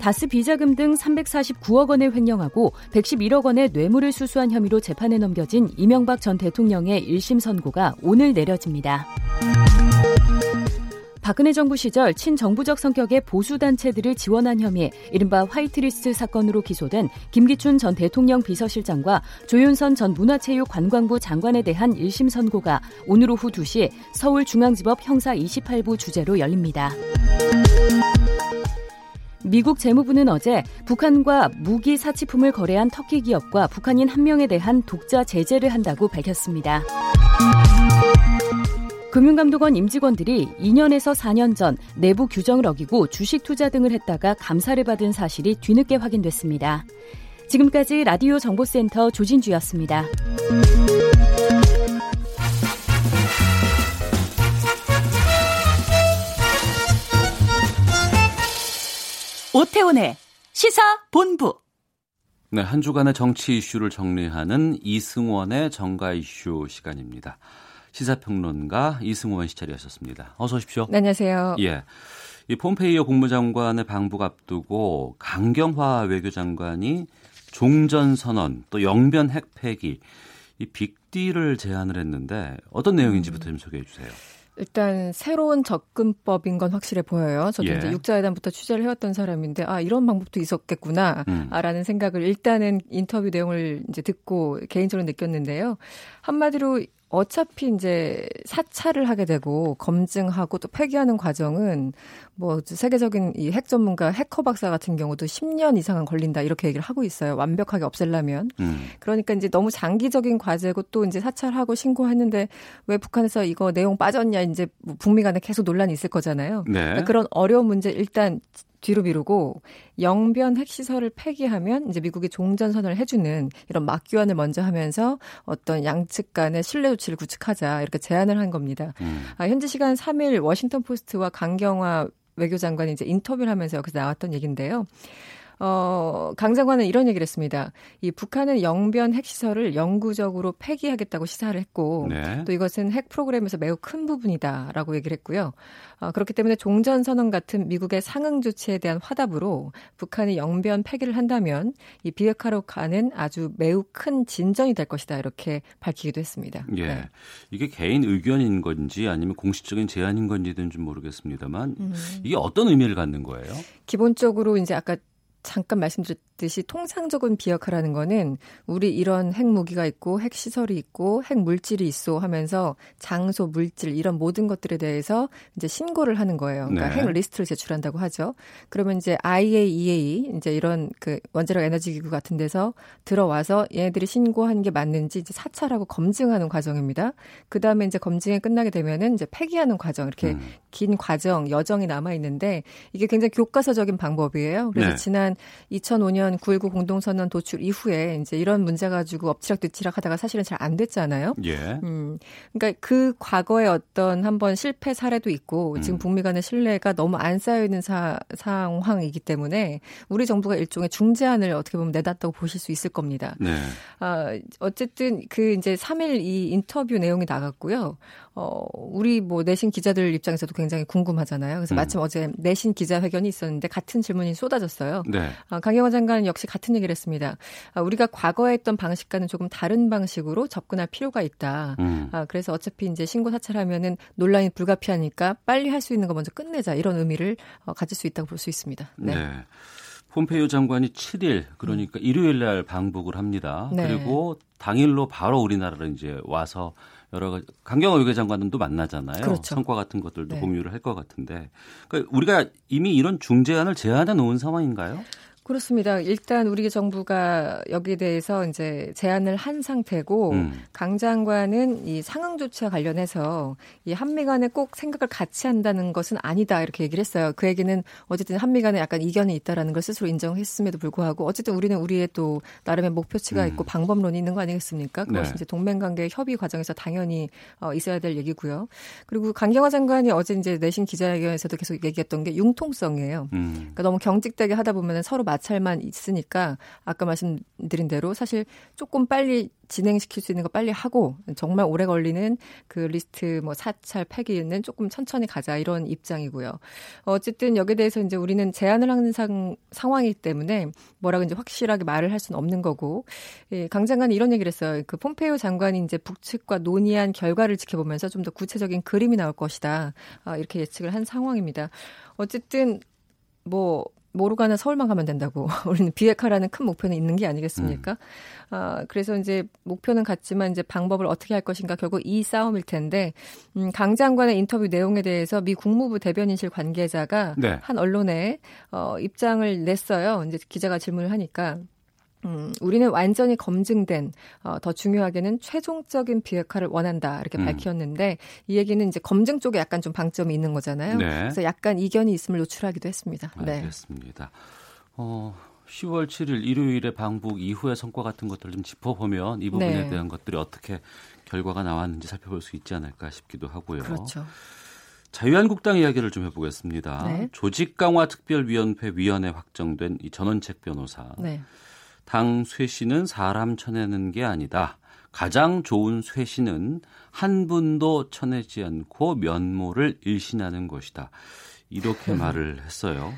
다스 비자금 등 349억 원을 횡령하고 111억 원의 뇌물을 수수한 혐의로 재판에 넘겨진 이명박 전 대통령의 1심 선고가 오늘 내려집니다. 박근혜 정부 시절 친정부적 성격의 보수단체들을 지원한 혐의, 이른바 화이트리스트 사건으로 기소된 김기춘 전 대통령 비서실장과 조윤선 전 문화체육관광부 장관에 대한 1심 선고가 오늘 오후 2시 서울중앙지법 형사 28부 주재로 열립니다. 미국 재무부는 어제 북한과 무기 사치품을 거래한 터키 기업과 북한인 한 명에 대한 독자 제재를 한다고 밝혔습니다. 금융감독원 임직원들이 2년에서 4년 전 내부 규정을 어기고 주식 투자 등을 했다가 감사를 받은 사실이 뒤늦게 확인됐습니다. 지금까지 라디오 정보센터 조진주였습니다. 오태훈의 시사 본부. 네, 한 주간의 정치 이슈를 정리하는 이승원의 정가 이슈 시간입니다. 시사평론가 이승원 시 자리하셨습니다. 어서 오십시오. 네, 안녕하세요. 예. 이 폼페이오 국무장관의 방북 앞두고 강경화 외교장관이 종전 선언 또 영변 핵 폐기 이 빅딜을 제안을 했는데 어떤 내용인지부터 좀 소개해 주세요. 일단 새로운 접근법인 건 확실해 보여요. 저도 예. 이제 육자회담부터 취재를 해왔던 사람인데 아 이런 방법도 있었겠구나라는 음. 생각을 일단은 인터뷰 내용을 이제 듣고 개인적으로 느꼈는데요. 한마디로 어차피 이제 사찰을 하게 되고 검증하고 또 폐기하는 과정은 뭐 세계적인 이 핵 전문가 해커 박사 같은 경우도 10년 이상은 걸린다 이렇게 얘기를 하고 있어요. 완벽하게 없애려면. 음. 그러니까 이제 너무 장기적인 과제고 또 이제 사찰하고 신고했는데 왜 북한에서 이거 내용 빠졌냐 이제 뭐 북미 간에 계속 논란이 있을 거잖아요. 네. 그러니까 그런 어려운 문제 일단 뒤로 미루고 영변 핵시설을 폐기하면 이제 미국이 종전 선언을 해주는 이런 막교환을 먼저 하면서 어떤 양측 간의 신뢰 조치를 구축하자 이렇게 제안을 한 겁니다. 음. 아, 현지 시간 3일 워싱턴 포스트와 강경화 외교장관이 이제 인터뷰를 하면서 여기서 나왔던 얘기인데요. 어, 강 장관은 이런 얘기를 했습니다. 이 북한은 영변 핵시설을 영구적으로 폐기하겠다고 시사를 했고, 네. 또 이것은 핵 프로그램에서 매우 큰 부분이다라고 얘기를 했고요. 어, 그렇기 때문에 종전선언 같은 미국의 상응 조치에 대한 화답으로 북한이 영변 폐기를 한다면 이 비핵화로 가는 아주 매우 큰 진전이 될 것이다 이렇게 밝히기도 했습니다. 예. 네. 이게 개인 의견인 건지 아니면 공식적인 제안인 건지는 좀 모르겠습니다만 음. 이게 어떤 의미를 갖는 거예요? 기본적으로 이제 아까 잠깐 말씀드렸 듯이 통상적인 비핵화라는 거는 우리 이런 핵무기가 있고 핵시설이 있고 핵물질이 있어 하면서 장소, 물질 이런 모든 것들에 대해서 이제 신고를 하는 거예요. 그러니까 네. 핵 리스트를 제출한다고 하죠. 그러면 이제 IAEA 이제 이런 그 원자력 에너지 기구 같은 데서 들어와서 얘네들이 신고한 게 맞는지 이제 사찰하고 검증하는 과정입니다. 그다음에 이제 검증이 끝나게 되면은 이제 폐기하는 과정 이렇게 음. 긴 과정 여정이 남아 있는데 이게 굉장히 교과서적인 방법이에요. 그래서 네. 지난 2005년 9.19 공동선언 도출 이후에 이제 이런 문제 가지고 엎치락뒤치락 하다가 사실은 잘 안 됐잖아요. 예. 음, 그러니까 그 과거에 어떤 한번 실패 사례도 있고 지금 음. 북미 간의 신뢰가 너무 안 쌓여 있는 사, 상황이기 때문에 우리 정부가 일종의 중재안을 어떻게 보면 내놨다고 보실 수 있을 겁니다. 네. 아, 어쨌든 그 이제 3일 이 인터뷰 내용이 나갔고요. 어, 우리 뭐 내신 기자들 입장에서도 굉장히 궁금하잖아요. 그래서 음. 마침 어제 내신 기자 회견이 있었는데 같은 질문이 쏟아졌어요. 네. 아, 강경화 장관은 역시 같은 얘기를 했습니다. 아, 우리가 과거에 했던 방식과는 조금 다른 방식으로 접근할 필요가 있다. 음. 아, 그래서 어차피 이제 신고 사찰하면은 논란이 불가피하니까 빨리 할 수 있는 거 먼저 끝내자 이런 의미를 어, 가질 수 있다고 볼 수 있습니다. 네. 네. 폼페이오 장관이 7일 그러니까 일요일 날 방북을 합니다. 네. 그리고 당일로 바로 우리나라로 이제 와서 여러 가지 강경화 외교장관도 만나잖아요. 그렇죠. 성과 같은 것들도 네. 공유를 할 것 같은데 그러니까 우리가 이미 이런 중재안을 제안해 놓은 상황인가요? 그렇습니다. 일단 우리 정부가 여기에 대해서 이제 제안을 한 상태고 음. 강 장관은 이 상응 조치와 관련해서 이 한미 간에 꼭 생각을 같이 한다는 것은 아니다 이렇게 얘기를 했어요. 그 얘기는 어쨌든 한미 간에 약간 이견이 있다라는 걸 스스로 인정했음에도 불구하고 어쨌든 우리는 우리의 또 나름의 목표치가 음. 있고 방법론이 있는 거 아니겠습니까? 그것이 네. 이제 동맹 관계 협의 과정에서 당연히 어, 있어야 될 얘기고요. 그리고 강경화 장관이 어제 이제 내신 기자회견에서도 계속 얘기했던 게 융통성이에요. 음. 그러니까 너무 경직되게 하다 보면 서로 마찰만 있으니까 아까 말씀드린 대로 사실 조금 빨리 진행시킬 수 있는 거 빨리 하고 정말 오래 걸리는 그 리스트 뭐 사찰 폐기는 조금 천천히 가자 이런 입장이고요. 어쨌든 여기에 대해서 이제 우리는 제안을 하는 상, 상황이기 때문에 뭐라고 이제 확실하게 말을 할 수는 없는 거고 예, 강 장관이 이런 얘기를 했어요. 그 폼페이오 장관이 이제 북측과 논의한 결과를 지켜보면서 좀 더 구체적인 그림이 나올 것이다. 아, 이렇게 예측을 한 상황입니다. 어쨌든 뭐 모르 가나 서울만 가면 된다고. 우리는 비핵화라는 큰 목표는 있는 게 아니겠습니까? 음. 아, 그래서 이제 목표는 같지만 이제 방법을 어떻게 할 것인가 결국 이 싸움일 텐데 음, 강 장관의 인터뷰 내용에 대해서 미 국무부 대변인실 관계자가 네. 한 언론에 어, 입장을 냈어요. 이제 기자가 질문을 하니까 음, 우리는 완전히 검증된 어, 더 중요하게는 최종적인 비핵화를 원한다 이렇게 음. 밝혔는데 이 얘기는 이제 검증 쪽에 약간 좀 방점이 있는 거잖아요. 네. 그래서 약간 이견이 있음을 노출하기도 했습니다. 네. 알겠습니다. 어, 10월 7일 일요일에 방북 이후의 성과 같은 것들 좀 짚어보면 이 부분에 네. 대한 것들이 어떻게 결과가 나왔는지 살펴볼 수 있지 않을까 싶기도 하고요. 그렇죠. 자유한국당 이야기를 좀 해보겠습니다. 네. 조직 강화 특별위원회 위원회 확정된 이 전원책 변호사. 네. 당 쇄신은 사람 쳐내는 게 아니다. 가장 좋은 쇄신은 한 분도 쳐내지 않고 면모를 일신하는 것이다. 이렇게 말을 했어요.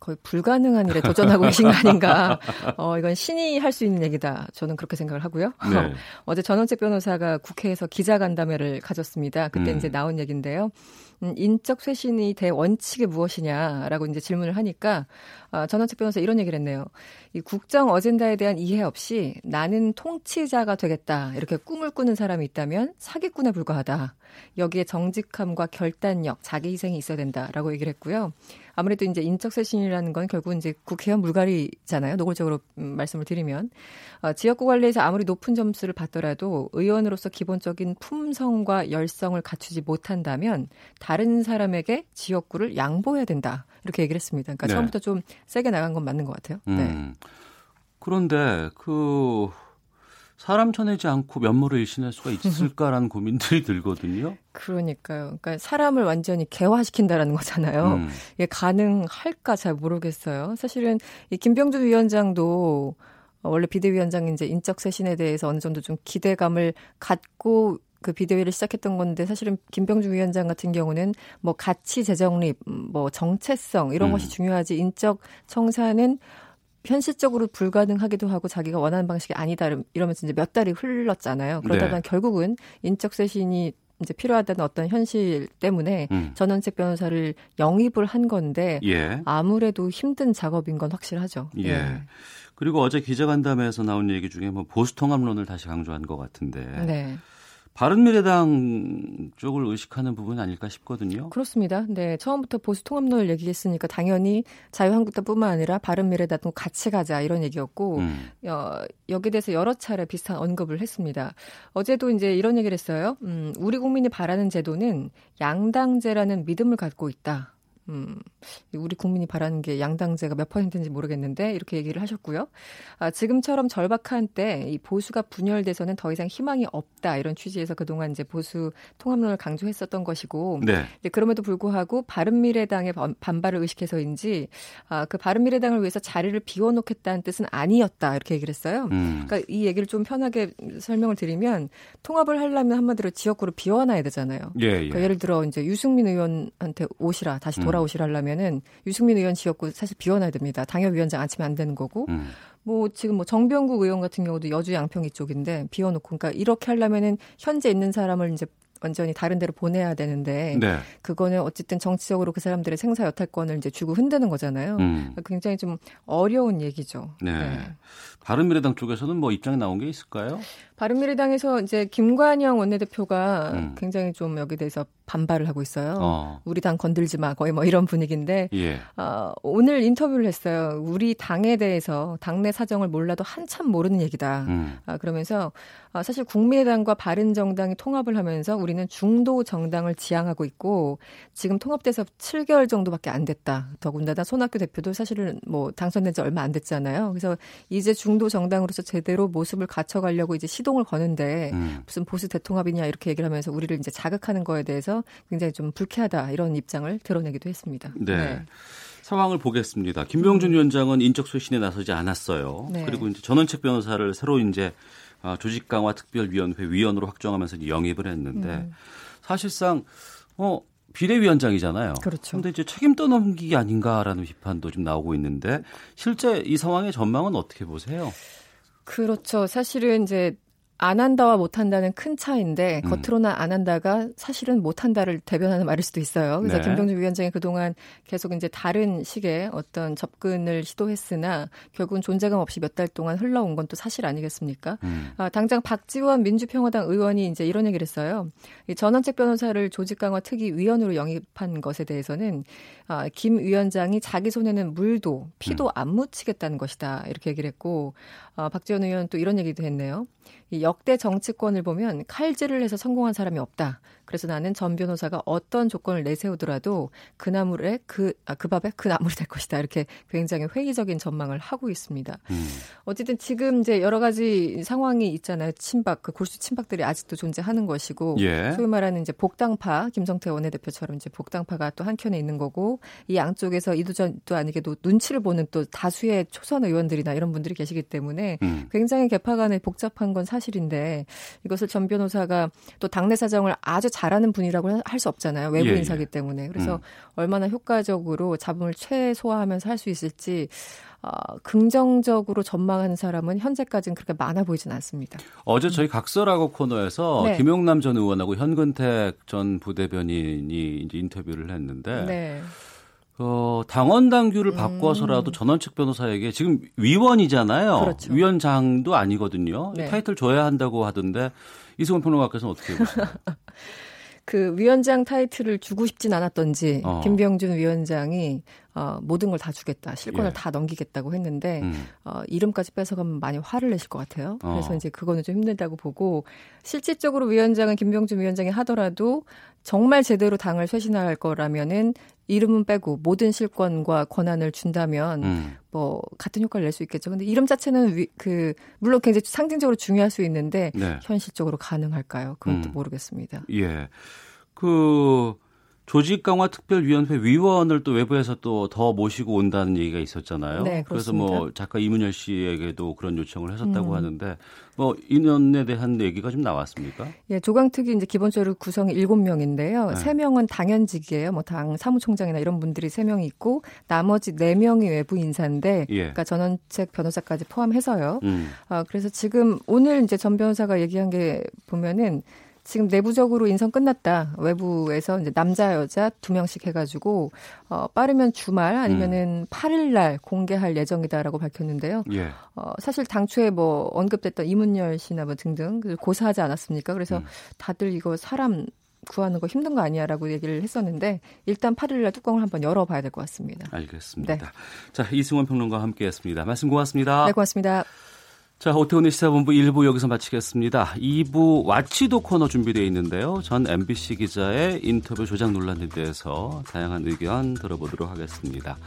거의 불가능한 일에 도전하고 계신 거 아닌가. 어, 이건 신이 할 수 있는 얘기다. 저는 그렇게 생각을 하고요. 네. 어제 전원책 변호사가 국회에서 기자간담회를 가졌습니다. 그때 음. 이제 나온 얘기인데요. 음, 인적 쇄신이 대원칙이 무엇이냐라고 이제 질문을 하니까 어, 전원책 변호사 이런 얘기를 했네요. 이 국정 어젠다에 대한 이해 없이 나는 통치자가 되겠다 이렇게 꿈을 꾸는 사람이 있다면 사기꾼에 불과하다. 여기에 정직함과 결단력, 자기 희생이 있어야 된다라고 얘기를 했고요. 아무래도 이제 인적 쇄신이라는 건 결국 이제 국회의원 물갈이잖아요. 노골적으로 음, 말씀을 드리면 어, 지역구 관리에서 아무리 높은 점수를 받더라도 의원으로서 기본적인 품성과 열성을 갖추지 못한다면 다른 사람에게 지역구를 양보해야 된다. 이렇게 얘기를 했습니다. 그러니까 네. 처음부터 좀 세게 나간 건 맞는 것 같아요. 네. 음. 그런데 그 사람 쳐내지 않고 면모를 일신할 수가 있을까라는 고민들이 들거든요. 그러니까요. 그러니까 사람을 완전히 개화시킨다라는 거잖아요. 음. 이게 가능할까 잘 모르겠어요. 사실은 이 김병주 위원장도 원래 비대위원장 이제 인적 쇄신에 대해서 어느 정도 좀 기대감을 갖고 그 비대위를 시작했던 건데 사실은 김병주 위원장 같은 경우는 뭐 가치 재정립, 뭐 정체성 이런 음. 것이 중요하지 인적 청사는 현실적으로 불가능하기도 하고 자기가 원하는 방식이 아니다 이러면서 이제 몇 달이 흘렀잖아요. 그러다가 네. 결국은 인적 쇄신이 이제 필요하다는 어떤 현실 때문에 음. 전원책 변호사를 영입을 한 건데 예. 아무래도 힘든 작업인 건 확실하죠. 예. 예. 그리고 어제 기자간담회에서 나온 얘기 중에 뭐 보수 통합론을 다시 강조한 것 같은데 네. 바른미래당 쪽을 의식하는 부분이 아닐까 싶거든요. 그렇습니다. 네, 처음부터 보수 통합론을 얘기했으니까 당연히 자유한국당뿐만 아니라 바른미래당도 같이 가자 이런 얘기였고 음. 어, 여기에 대해서 여러 차례 비슷한 언급을 했습니다. 어제도 이제 이런 얘기를 했어요. 음, 우리 국민이 바라는 제도는 양당제라는 믿음을 갖고 있다. 음, 우리 국민이 바라는 게 양당제가 몇 퍼센트인지 모르겠는데 이렇게 얘기를 하셨고요. 아, 지금처럼 절박한 때 이 보수가 분열돼서는 더 이상 희망이 없다 이런 취지에서 그동안 이제 보수 통합론을 강조했었던 것이고 네. 그럼에도 불구하고 바른미래당의 반발을 의식해서인지 아, 그 바른미래당을 위해서 자리를 비워놓겠다는 뜻은 아니었다 이렇게 얘기를 했어요. 음. 그러니까 이 얘기를 좀 편하게 설명을 드리면 통합을 하려면 한마디로 지역구를 비워놔야 되잖아요. 예, 예. 그러니까 예를 들어 이제 유승민 의원한테 오시라 다시 돌아 돌아오시려면은 유승민 의원 지역구 사실 비워놔야 됩니다. 당협위원장 앉히면 안 되는 거고. 음. 뭐 지금 뭐 정병국 의원 같은 경우도 여주 양평 이 쪽인데 비워놓고 그러니까 이렇게 하려면은 현재 있는 사람을 이제 완전히 다른 데로 보내야 되는데 네. 그거는 어쨌든 정치적으로 그 사람들의 생사 여탈권을 이제 주고 흔드는 거잖아요. 음. 굉장히 좀 어려운 얘기죠. 네. 네. 바른미래당 쪽에서는 뭐 입장이 나온 게 있을까요? 바른미래당에서 이제 김관영 원내대표가 음. 굉장히 좀 여기 대해서 반발을 하고 있어요. 어. 우리 당 건들지 마 거의 뭐 이런 분위기인데 예. 어, 오늘 인터뷰를 했어요. 우리 당에 대해서 당내 사정을 몰라도 한참 모르는 얘기다. 음. 아, 그러면서 아, 사실 국민의당과 바른정당이 통합을 하면서 우리는 중도 정당을 지향하고 있고 지금 통합돼서 7개월 정도밖에 안 됐다. 더군다나 손학규 대표도 사실은 뭐 당선된 지 얼마 안 됐잖아요. 그래서 이제 중도 정당으로서 제대로 모습을 갖춰가려고 이제 시 동을 거는데 음. 무슨 보수 대통합이냐 이렇게 얘기를 하면서 우리를 이제 자극하는 거에 대해서 굉장히 좀 불쾌하다 이런 입장을 드러내기도 했습니다. 네. 네. 상황을 보겠습니다. 김병준 음. 위원장은 인적 쇄신에 나서지 않았어요. 네. 그리고 이제 전원책 변호사를 새로 이제 아, 조직 강화 특별위원회 위원으로 확정하면서 영입을 했는데 음. 사실상 어 비례위원장이잖아요. 그렇죠. 그런데 이제 책임 떠넘기기 아닌가라는 비판도 좀 나오고 있는데 실제 이 상황의 전망은 어떻게 보세요? 그렇죠. 사실은 이제 안 한다와 못 한다는 큰 차이인데 음. 겉으로는 안 한다가 사실은 못 한다를 대변하는 말일 수도 있어요. 그래서 네. 김병준 위원장이 그동안 계속 이제 다른 식의 어떤 접근을 시도했으나 결국은 존재감 없이 몇 달 동안 흘러온 건 또 사실 아니겠습니까? 음. 아, 당장 박지원 민주평화당 의원이 이제 이런 얘기를 했어요. 이 전원책 변호사를 조직 강화 특위 위원으로 영입한 것에 대해서는 아, 김 위원장이 자기 손에는 물도 피도 안 묻히겠다는 것이다 이렇게 얘기를 했고 아, 박지원 의원 또 이런 얘기도 했네요. 이 역대 정치권을 보면 칼질을 해서 성공한 사람이 없다. 그래서 나는 전 변호사가 어떤 조건을 내세우더라도 그 나물에 그, 아, 그 밥에 그 나물이 될 것이다. 이렇게 굉장히 회의적인 전망을 하고 있습니다. 음. 어쨌든 지금 이제 여러 가지 상황이 있잖아요. 친박, 그 골수 친박들이 아직도 존재하는 것이고, 예. 소위 말하는 이제 복당파, 김성태 원내대표처럼 이제 복당파가 또 한켠에 있는 거고, 이 양쪽에서 이도전도 아니게도 눈치를 보는 또 다수의 초선 의원들이나 이런 분들이 계시기 때문에 음. 굉장히 개파 간에 복잡한 건 사실인데 이것을 전 변호사가 또 당내 사정을 아주 잘하는 분이라고 할 수 없잖아요. 외부 예, 예. 인사기 때문에. 그래서 음. 얼마나 효과적으로 잡음을 최소화하면서 할 수 있을지 어, 긍정적으로 전망하는 사람은 현재까지는 그렇게 많아 보이진 않습니다. 어제 저희 각설하고 코너에서 네. 김용남 전 의원하고 현근택 전 부대변인이 이제 인터뷰를 했는데 네. 어, 당원 당규를 음. 바꿔서라도 전원책 변호사에게 지금 위원이잖아요. 그렇죠. 위원장도 아니거든요. 네. 타이틀 줘야 한다고 하던데 이승원 평론가께서는 어떻게 보세요? 그 위원장 타이틀을 주고 싶진 않았던지 어. 김병준 위원장이 어, 모든 걸 다 주겠다, 실권을 예. 다 넘기겠다고 했는데 음. 어, 이름까지 뺏어가면 많이 화를 내실 것 같아요. 어. 그래서 이제 그거는 좀 힘들다고 보고 실질적으로 위원장은 김병준 위원장이 하더라도 정말 제대로 당을 쇄신할 거라면은 이름은 빼고 모든 실권과 권한을 준다면 음. 뭐 같은 효과를 낼 수 있겠죠. 근데 이름 자체는 위, 그 물론 굉장히 상징적으로 중요할 수 있는데 네. 현실적으로 가능할까요? 또 음. 모르겠습니다. 예. 그 조직 강화 특별위원회 위원을 또 외부에서 또 더 모시고 온다는 얘기가 있었잖아요. 네, 그래서. 뭐 작가 이문열 씨에게도 그런 요청을 하셨다고 음. 하는데 뭐 인원에 대한 얘기가 좀 나왔습니까? 예, 조강특위 이제 기본적으로 구성이 7명인데요. 네. 세 3명은 당연직이에요. 뭐 당 사무총장이나 이런 분들이 3명이 있고 나머지 4명이 외부 인사인데 예. 그러니까 전원책 변호사까지 포함해서요. 음. 아, 그래서 지금 오늘 이제 전 변호사가 얘기한 게 보면은 지금 내부적으로 인선 끝났다. 외부에서 이제 남자 여자 두 명씩 해가지고 어, 빠르면 주말 아니면은 8일 날 공개할 예정이다라고 밝혔는데요. 예. 어, 사실 당초에 뭐 언급됐던 이문열 씨나 뭐 등등 고사하지 않았습니까? 그래서 음. 다들 이거 사람 구하는 거 힘든 거 아니야라고 얘기를 했었는데 일단 8일 날 뚜껑을 한번 열어봐야 될 것 같습니다. 알겠습니다. 네. 자, 이승원 평론가와 함께했습니다. 말씀 고맙습니다. 네, 고맙습니다. 자, 오태훈의 시사본부 1부 여기서 마치겠습니다. 2부 와치도 코너 준비되어 있는데요. 전 MBC 기자의 인터뷰 조작 논란에 대해서 다양한 의견 들어보도록 하겠습니다.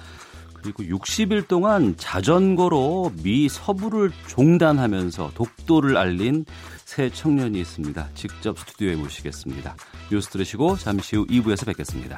그리고 60일 동안 자전거로 미 서부를 종단하면서 독도를 알린 새 청년이 있습니다. 직접 스튜디오에 모시겠습니다. 뉴스 들으시고 잠시 후 2부에서 뵙겠습니다.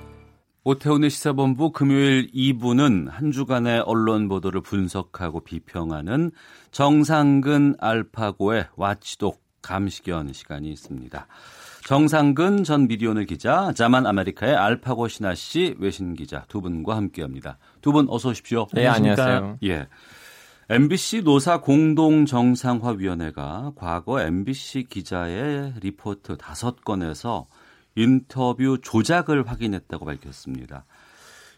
오태훈의 시사본부 금요일 2부는 한 주간의 언론 보도를 분석하고 비평하는 정상근 알파고의 watchdog 감시견 시간이 있습니다. 정상근 전 미디어오늘 기자, 자만 아메리카의 알파고 시나씨 외신 기자 두 분과 함께합니다. 두 분 어서 오십시오. 네, 안녕하세요. 예. MBC 노사 공동 정상화 위원회가 과거 MBC 기자의 리포트 다섯 건에서 인터뷰 조작을 확인했다고 밝혔습니다.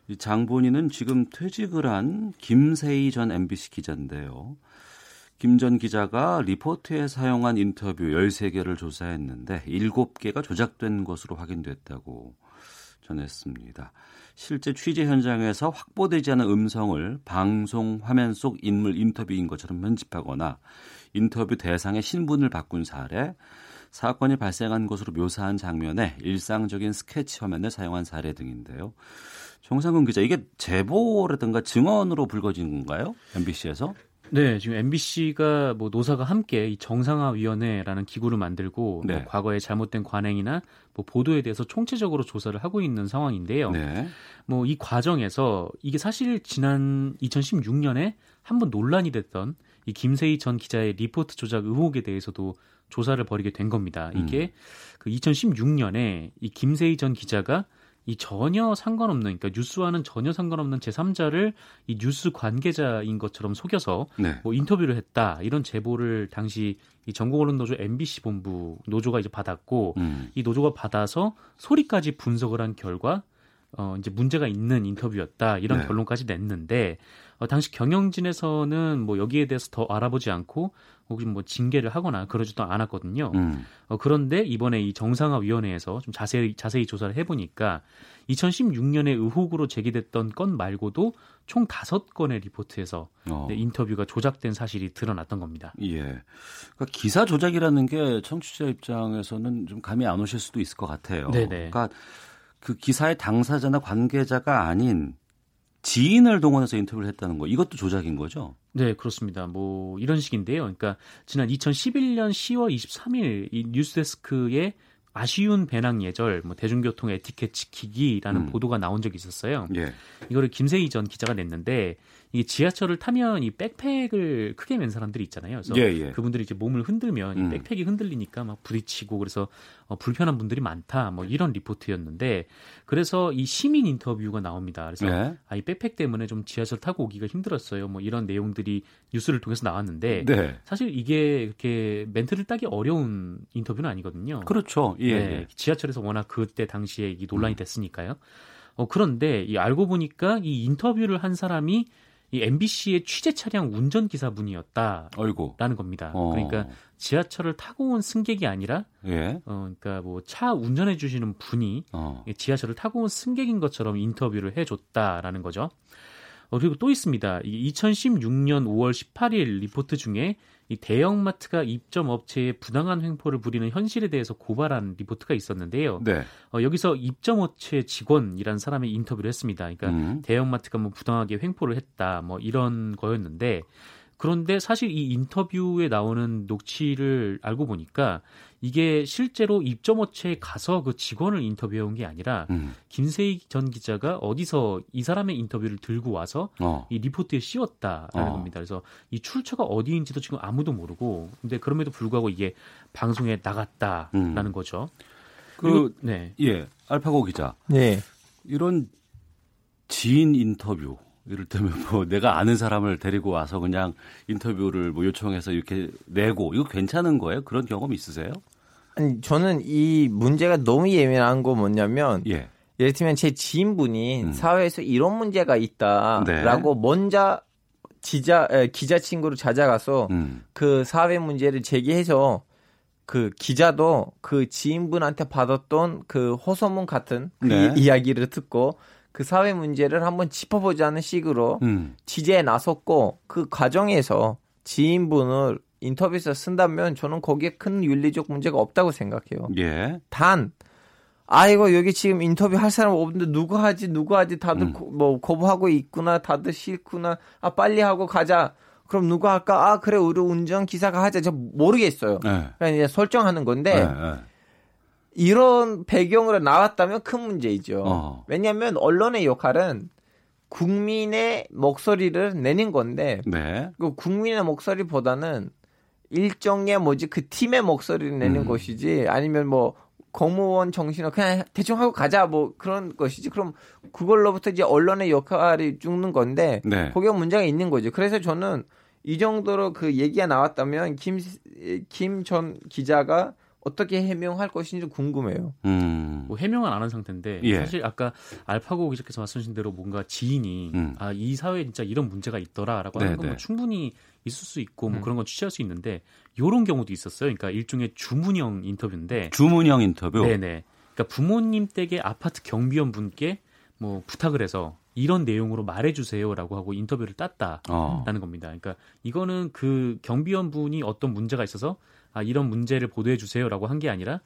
이 장본인은 지금 퇴직을 한 김세희 전 MBC 기자인데요. 김 전 기자가 리포트에 사용한 인터뷰 13개를 조사했는데 7개가 조작된 것으로 확인됐다고 전했습니다. 실제 취재 현장에서 확보되지 않은 음성을 방송 화면 속 인물 인터뷰인 것처럼 편집하거나 인터뷰 대상의 신분을 바꾼 사례, 사건이 발생한 것으로 묘사한 장면에 일상적인 스케치 화면을 사용한 사례 등인데요. 정상근 기자, 이게 제보라든가 증언으로 불거진 건가요? MBC에서? 네, 지금 MBC가 뭐 노사가 함께 이 정상화 위원회라는 기구를 만들고 네. 뭐 과거의 잘못된 관행이나 뭐 보도에 대해서 총체적으로 조사를 하고 있는 상황인데요. 네. 뭐이 과정에서 이게 사실 지난 2016년에 한번 논란이 됐던 이 김세희 전 기자의 리포트 조작 의혹에 대해서도 조사를 벌이게 된 겁니다. 이게 그 2016년에 이 김세희 전 기자가 이 전혀 상관없는 그러니까 뉴스와는 전혀 상관없는 제3자를 이 뉴스 관계자인 것처럼 속여서 네. 뭐 인터뷰를 했다 이런 제보를 당시 이 전국 언론 노조 MBC 본부 노조가 이제 받았고 음. 이 노조가 받아서 소리까지 분석을 한 결과 어 이제 문제가 있는 인터뷰였다 이런 네. 결론까지 냈는데 어, 당시 경영진에서는 뭐 여기에 대해서 더 알아보지 않고 혹시 뭐 징계를 하거나 그러지도 않았거든요. 음. 어, 그런데 이번에 이 정상화 위원회에서 좀 자세히 자세히 조사를 해보니까 2016년에 의혹으로 제기됐던 건 말고도 총 다섯 건의 리포트에서 어. 네, 인터뷰가 조작된 사실이 드러났던 겁니다. 예. 그러니까 기사 조작이라는 게 청취자 입장에서는 좀 감이 안 오실 수도 있을 것 같아요. 네네. 그러니까 그 기사의 당사자나 관계자가 아닌 지인을 동원해서 인터뷰를 했다는 거 이것도 조작인 거죠? 네, 그렇습니다. 뭐 이런 식인데요. 그러니까 지난 2011년 10월 23일 이 뉴스데스크에 아쉬운 배낭 예절, 뭐 대중교통 에티켓 지키기라는 음. 보도가 나온 적이 있었어요. 예. 이거를 김세희 전 기자가 냈는데 이게 지하철을 타면 이 백팩을 크게 맨 사람들이 있잖아요. 그래서 예, 예. 그분들이 이제 몸을 흔들면 음. 이 백팩이 흔들리니까 막 부딪히고 그래서 어, 불편한 분들이 많다. 뭐 이런 리포트였는데 그래서 이 시민 인터뷰가 나옵니다. 그래서 네. 아, 이 백팩 때문에 좀 지하철 타고 오기가 힘들었어요. 뭐 이런 내용들이 뉴스를 통해서 나왔는데 네. 사실 이게 이렇게 멘트를 따기 어려운 인터뷰는 아니거든요. 그렇죠. 예. 네, 예. 지하철에서 워낙 그때 당시에 이 논란이 음. 됐으니까요. 어, 그런데 이 알고 보니까 이 인터뷰를 한 사람이 이 MBC의 취재 차량 운전 기사분이었다라는. 겁니다. 어. 그러니까 지하철을 타고 온 승객이 아니라 예. 어, 그러니까 뭐 차 운전해 주시는 분이 어. 지하철을 타고 온 승객인 것처럼 인터뷰를 해 줬다라는 거죠. 어, 그리고 또 있습니다. 이 2016년 5월 18일 리포트 중에 이 대형마트가 입점 업체에 부당한 횡포를 부리는 현실에 대해서 고발한 리포트가 있었는데요. 네. 어, 여기서 입점 업체 직원이란 사람의 인터뷰를 했습니다. 그러니까 음. 대형마트가 뭐 부당하게 횡포를 했다, 뭐 이런 거였는데 그런데 사실 이 인터뷰에 나오는 녹취를 알고 보니까 이게 실제로 입점업체에 가서 그 직원을 인터뷰해 온 게 아니라 음. 김세희 전 기자가 어디서 이 사람의 인터뷰를 들고 와서 어. 이 리포트에 씌웠다라는 어. 겁니다. 그래서 이 출처가 어디인지도 지금 아무도 모르고 근데 그럼에도 불구하고 이게 방송에 나갔다라는 음. 거죠. 그 그리고 네. 예. 알파고 기자. 네. 이런 지인 인터뷰 이를테면 뭐 내가 아는 사람을 데리고 와서 그냥 인터뷰를 뭐 요청해서 이렇게 내고 이거 괜찮은 거예요? 그런 경험 있으세요? 아니 저는 이 문제가 너무 예민한 거 뭐냐면 예. 예를 들면 제 지인분이 음. 사회에서 이런 문제가 있다라고 먼저 기자 에, 기자 친구를 찾아가서 음. 그 사회 문제를 제기해서 그 기자도 그 지인분한테 받았던 그 호소문 같은 그 네. 이- 이야기를 듣고 그 사회 문제를 한번 짚어보자는 식으로 음. 취재에 나섰고 그 과정에서 지인분을 인터뷰에서 쓴다면 저는 거기에 큰 윤리적 문제가 없다고 생각해요. 예. 단 아이고 여기 지금 인터뷰 할 사람 없는데 누구 하지 누구 하지 다들 음. 고- 뭐 거부하고 있구나 다들 싫구나 아 빨리 하고 가자 그럼 누가 할까 아 그래 우리 운전 기사가 하자 저 모르겠어요 예. 그냥 이제 설정하는 건데 예, 예. 이런 배경으로 나왔다면 큰 문제이죠 어. 왜냐하면 언론의 역할은 국민의 목소리를 내는 건데 네. 그 국민의 목소리보다는 일종의 뭐지 그 팀의 목소리를 내는 음. 것이지 아니면 뭐 공무원 정신을 그냥 대충 하고 가자 뭐 그런 것이지 그럼 그걸로부터 이제 언론의 역할이 죽는 건데 네. 거기에 문제가 있는 거죠. 그래서 저는 이 정도로 그 얘기가 나왔다면 김 김 전 기자가 어떻게 해명할 것인지 궁금해요. 음. 뭐 해명은 안 한 상태인데 예. 사실 아까 알파고 기자께서 말씀하신 대로 뭔가 지인이 음. 아이 사회에 진짜 이런 문제가 있더라라고 네, 하는 건 네. 뭐 충분히 있을 수 있고 뭐 음. 그런 건 취재할 수 있는데 요런 경우도 있었어요. 그러니까 일종의 주문형 인터뷰인데 주문형 인터뷰. 네네. 그러니까 부모님 댁의 아파트 경비원 분께 뭐 부탁을 해서 이런 내용으로 말해주세요라고 하고 인터뷰를 땄다라는 어. 겁니다. 그러니까 이거는 그 경비원 분이 어떤 문제가 있어서 아 이런 문제를 보도해 주세요라고 한 게 아니라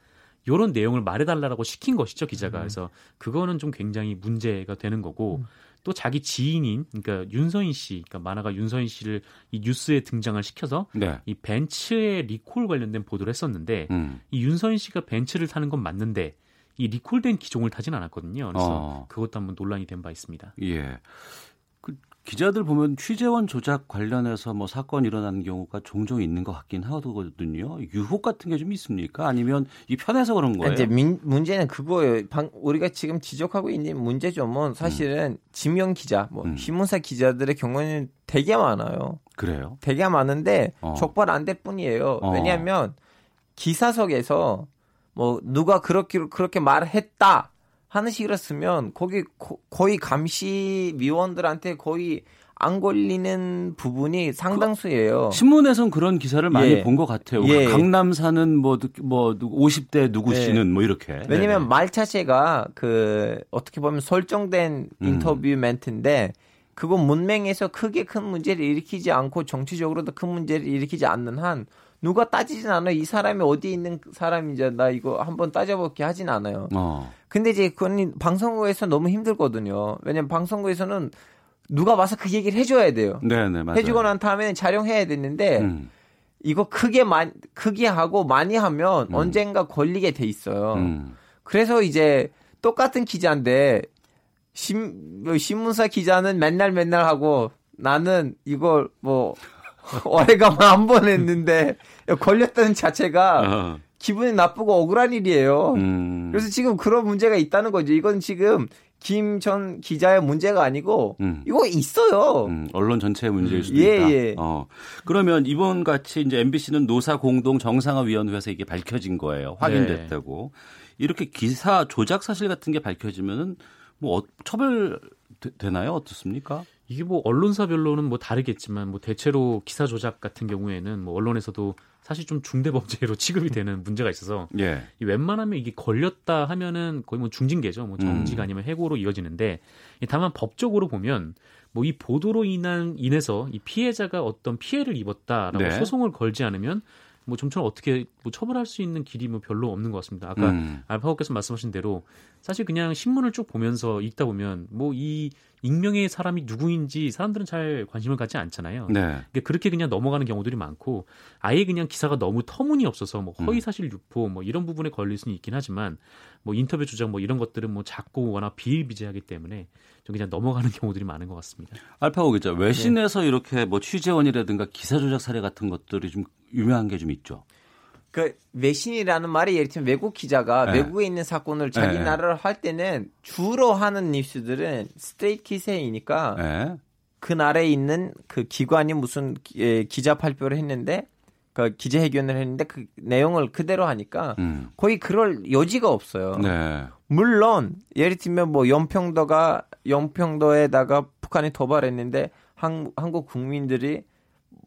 이런 내용을 말해달라고 시킨 것이죠 기자가. 음. 그래서 그거는 좀 굉장히 문제가 되는 거고 또 자기 지인인 그러니까 윤서인 씨, 그러니까 만화가 윤서인 씨를 이 뉴스에 등장을 시켜서 네. 이 벤츠의 리콜 관련된 보도를 했었는데 음. 이 윤서인 씨가 벤츠를 타는 건 맞는데 이 리콜된 기종을 타진 않았거든요. 그래서 어. 그것도 한번 논란이 된 바 있습니다. 예. 그 기자들 보면 취재원 조작 관련해서 뭐 사건 일어나는 경우가 종종 있는 것 같긴 하거든요. 유혹 같은 게 좀 있습니까? 아니면 이 편해서 그런 거예요? 이제 민- 문제는 그거예요. 방- 우리가 지금 지적하고 있는 문제점은 사실은 지명 기자, 뭐 음. 신문사 기자들의 경우에는 되게 많아요. 그래요? 되게 많은데 어. 적발 안 될 뿐이에요. 어. 왜냐하면 기사석에서 뭐 누가 그렇게 그렇게 말했다 하는 식으로 쓰면 거기 거, 거의 감시위원들한테 거의 안 걸리는 부분이 상당수예요. 신문에선 그런 기사를 많이 예. 본것 같아요. 예. 강남 사는 뭐, 누- 뭐, 누구 50대 누구 네. 씨는 뭐 이렇게. 왜냐면. 말 자체가 그 어떻게 보면 설정된 음. 인터뷰 멘트인데 그거 문맹에서 크게 큰 문제를 일으키지 않고 정치적으로도 큰 문제를 일으키지 않는 한 누가 따지진 않아요. 이 사람이 어디 있는 사람인지 나 이거 한번 따져볼게 하진 않아요. 어. 근데 이제 그건 방송국에서 너무 힘들거든요. 왜냐면 방송국에서는 누가 와서 그 얘기를 해줘야 돼요. 네네, 맞아요. 해주고 난 다음에 촬영해야 되는데 음. 이거 크게 많이 크게 하고 많이 하면 언젠가 걸리게 돼 있어요. 음. 그래서 이제 똑같은 기자인데 신, 뭐 신문사 기자는 맨날 맨날 하고 나는 이걸 뭐 오래가만 한번 했는데 걸렸다는 자체가 어. 기분이 나쁘고 억울한 일이에요. 음. 그래서 지금 그런 문제가 있다는 거죠. 이건 지금 김 전 기자의 문제가 아니고 음. 이거 있어요. 음, 언론 전체의 문제일 수도 예, 있다. 예. 어. 그러면 이번 같이 이제 MBC는 노사 공동 정상화 위원회에서 이게 밝혀진 거예요. 확인됐다고. 이렇게 기사 조작 사실 같은 게 밝혀지면은 뭐 어, 처벌 되, 되나요? 어떻습니까? 이게 뭐 언론사별로는 뭐 다르겠지만 뭐 대체로 기사 조작 같은 경우에는 뭐 언론에서도 사실 좀 중대 범죄로 취급이 되는 문제가 있어서 예. 이 웬만하면 이게 걸렸다 하면은 거의 뭐 중징계죠. 뭐 정지가 음. 아니면 해고로 이어지는데 이 다만 법적으로 보면 뭐 이 보도로 인한 인해서 이 피해자가 어떤 피해를 입었다라고 네. 소송을 걸지 않으면 뭐 좀처럼 어떻게 뭐 처벌할 수 있는 길이 뭐 별로 없는 것 같습니다. 아까 음. 알파고께서 말씀하신 대로 사실 그냥 신문을 쭉 보면서 읽다 보면 뭐 이 익명의 사람이 누구인지 사람들은 잘 관심을 갖지 않잖아요. 네. 그러니까 그렇게 그냥 넘어가는 경우들이 많고 아예 그냥 기사가 너무 터무니없어서 뭐 허위 사실 유포 뭐 이런 부분에 걸릴 수는 있긴 하지만 뭐 인터뷰 주장 뭐 이런 것들은 뭐 작고 워낙 비일비재하기 때문에 좀 그냥 넘어가는 경우들이 많은 것 같습니다. 알파고 기자, 외신에서 이렇게 뭐 취재원이라든가 기사 조작 사례 같은 것들이 좀 유명한 게 좀 있죠. 그 외신이라는 말이 예를 들면 외국 기자가 네. 외국에 있는 사건을 자기 네. 나라로 할 때는 주로 하는 뉴스들은 스트레이트 기세이니까 네. 그 나라에 있는 그 기관이 무슨 기- 예, 기자 발표를 했는데 그 기자회견을 했는데 그 내용을 그대로 하니까 음. 거의 그럴 여지가 없어요. 네. 물론 예를 들면 뭐 연평도가 연평도에다가 북한이 도발했는데 한, 한국 국민들이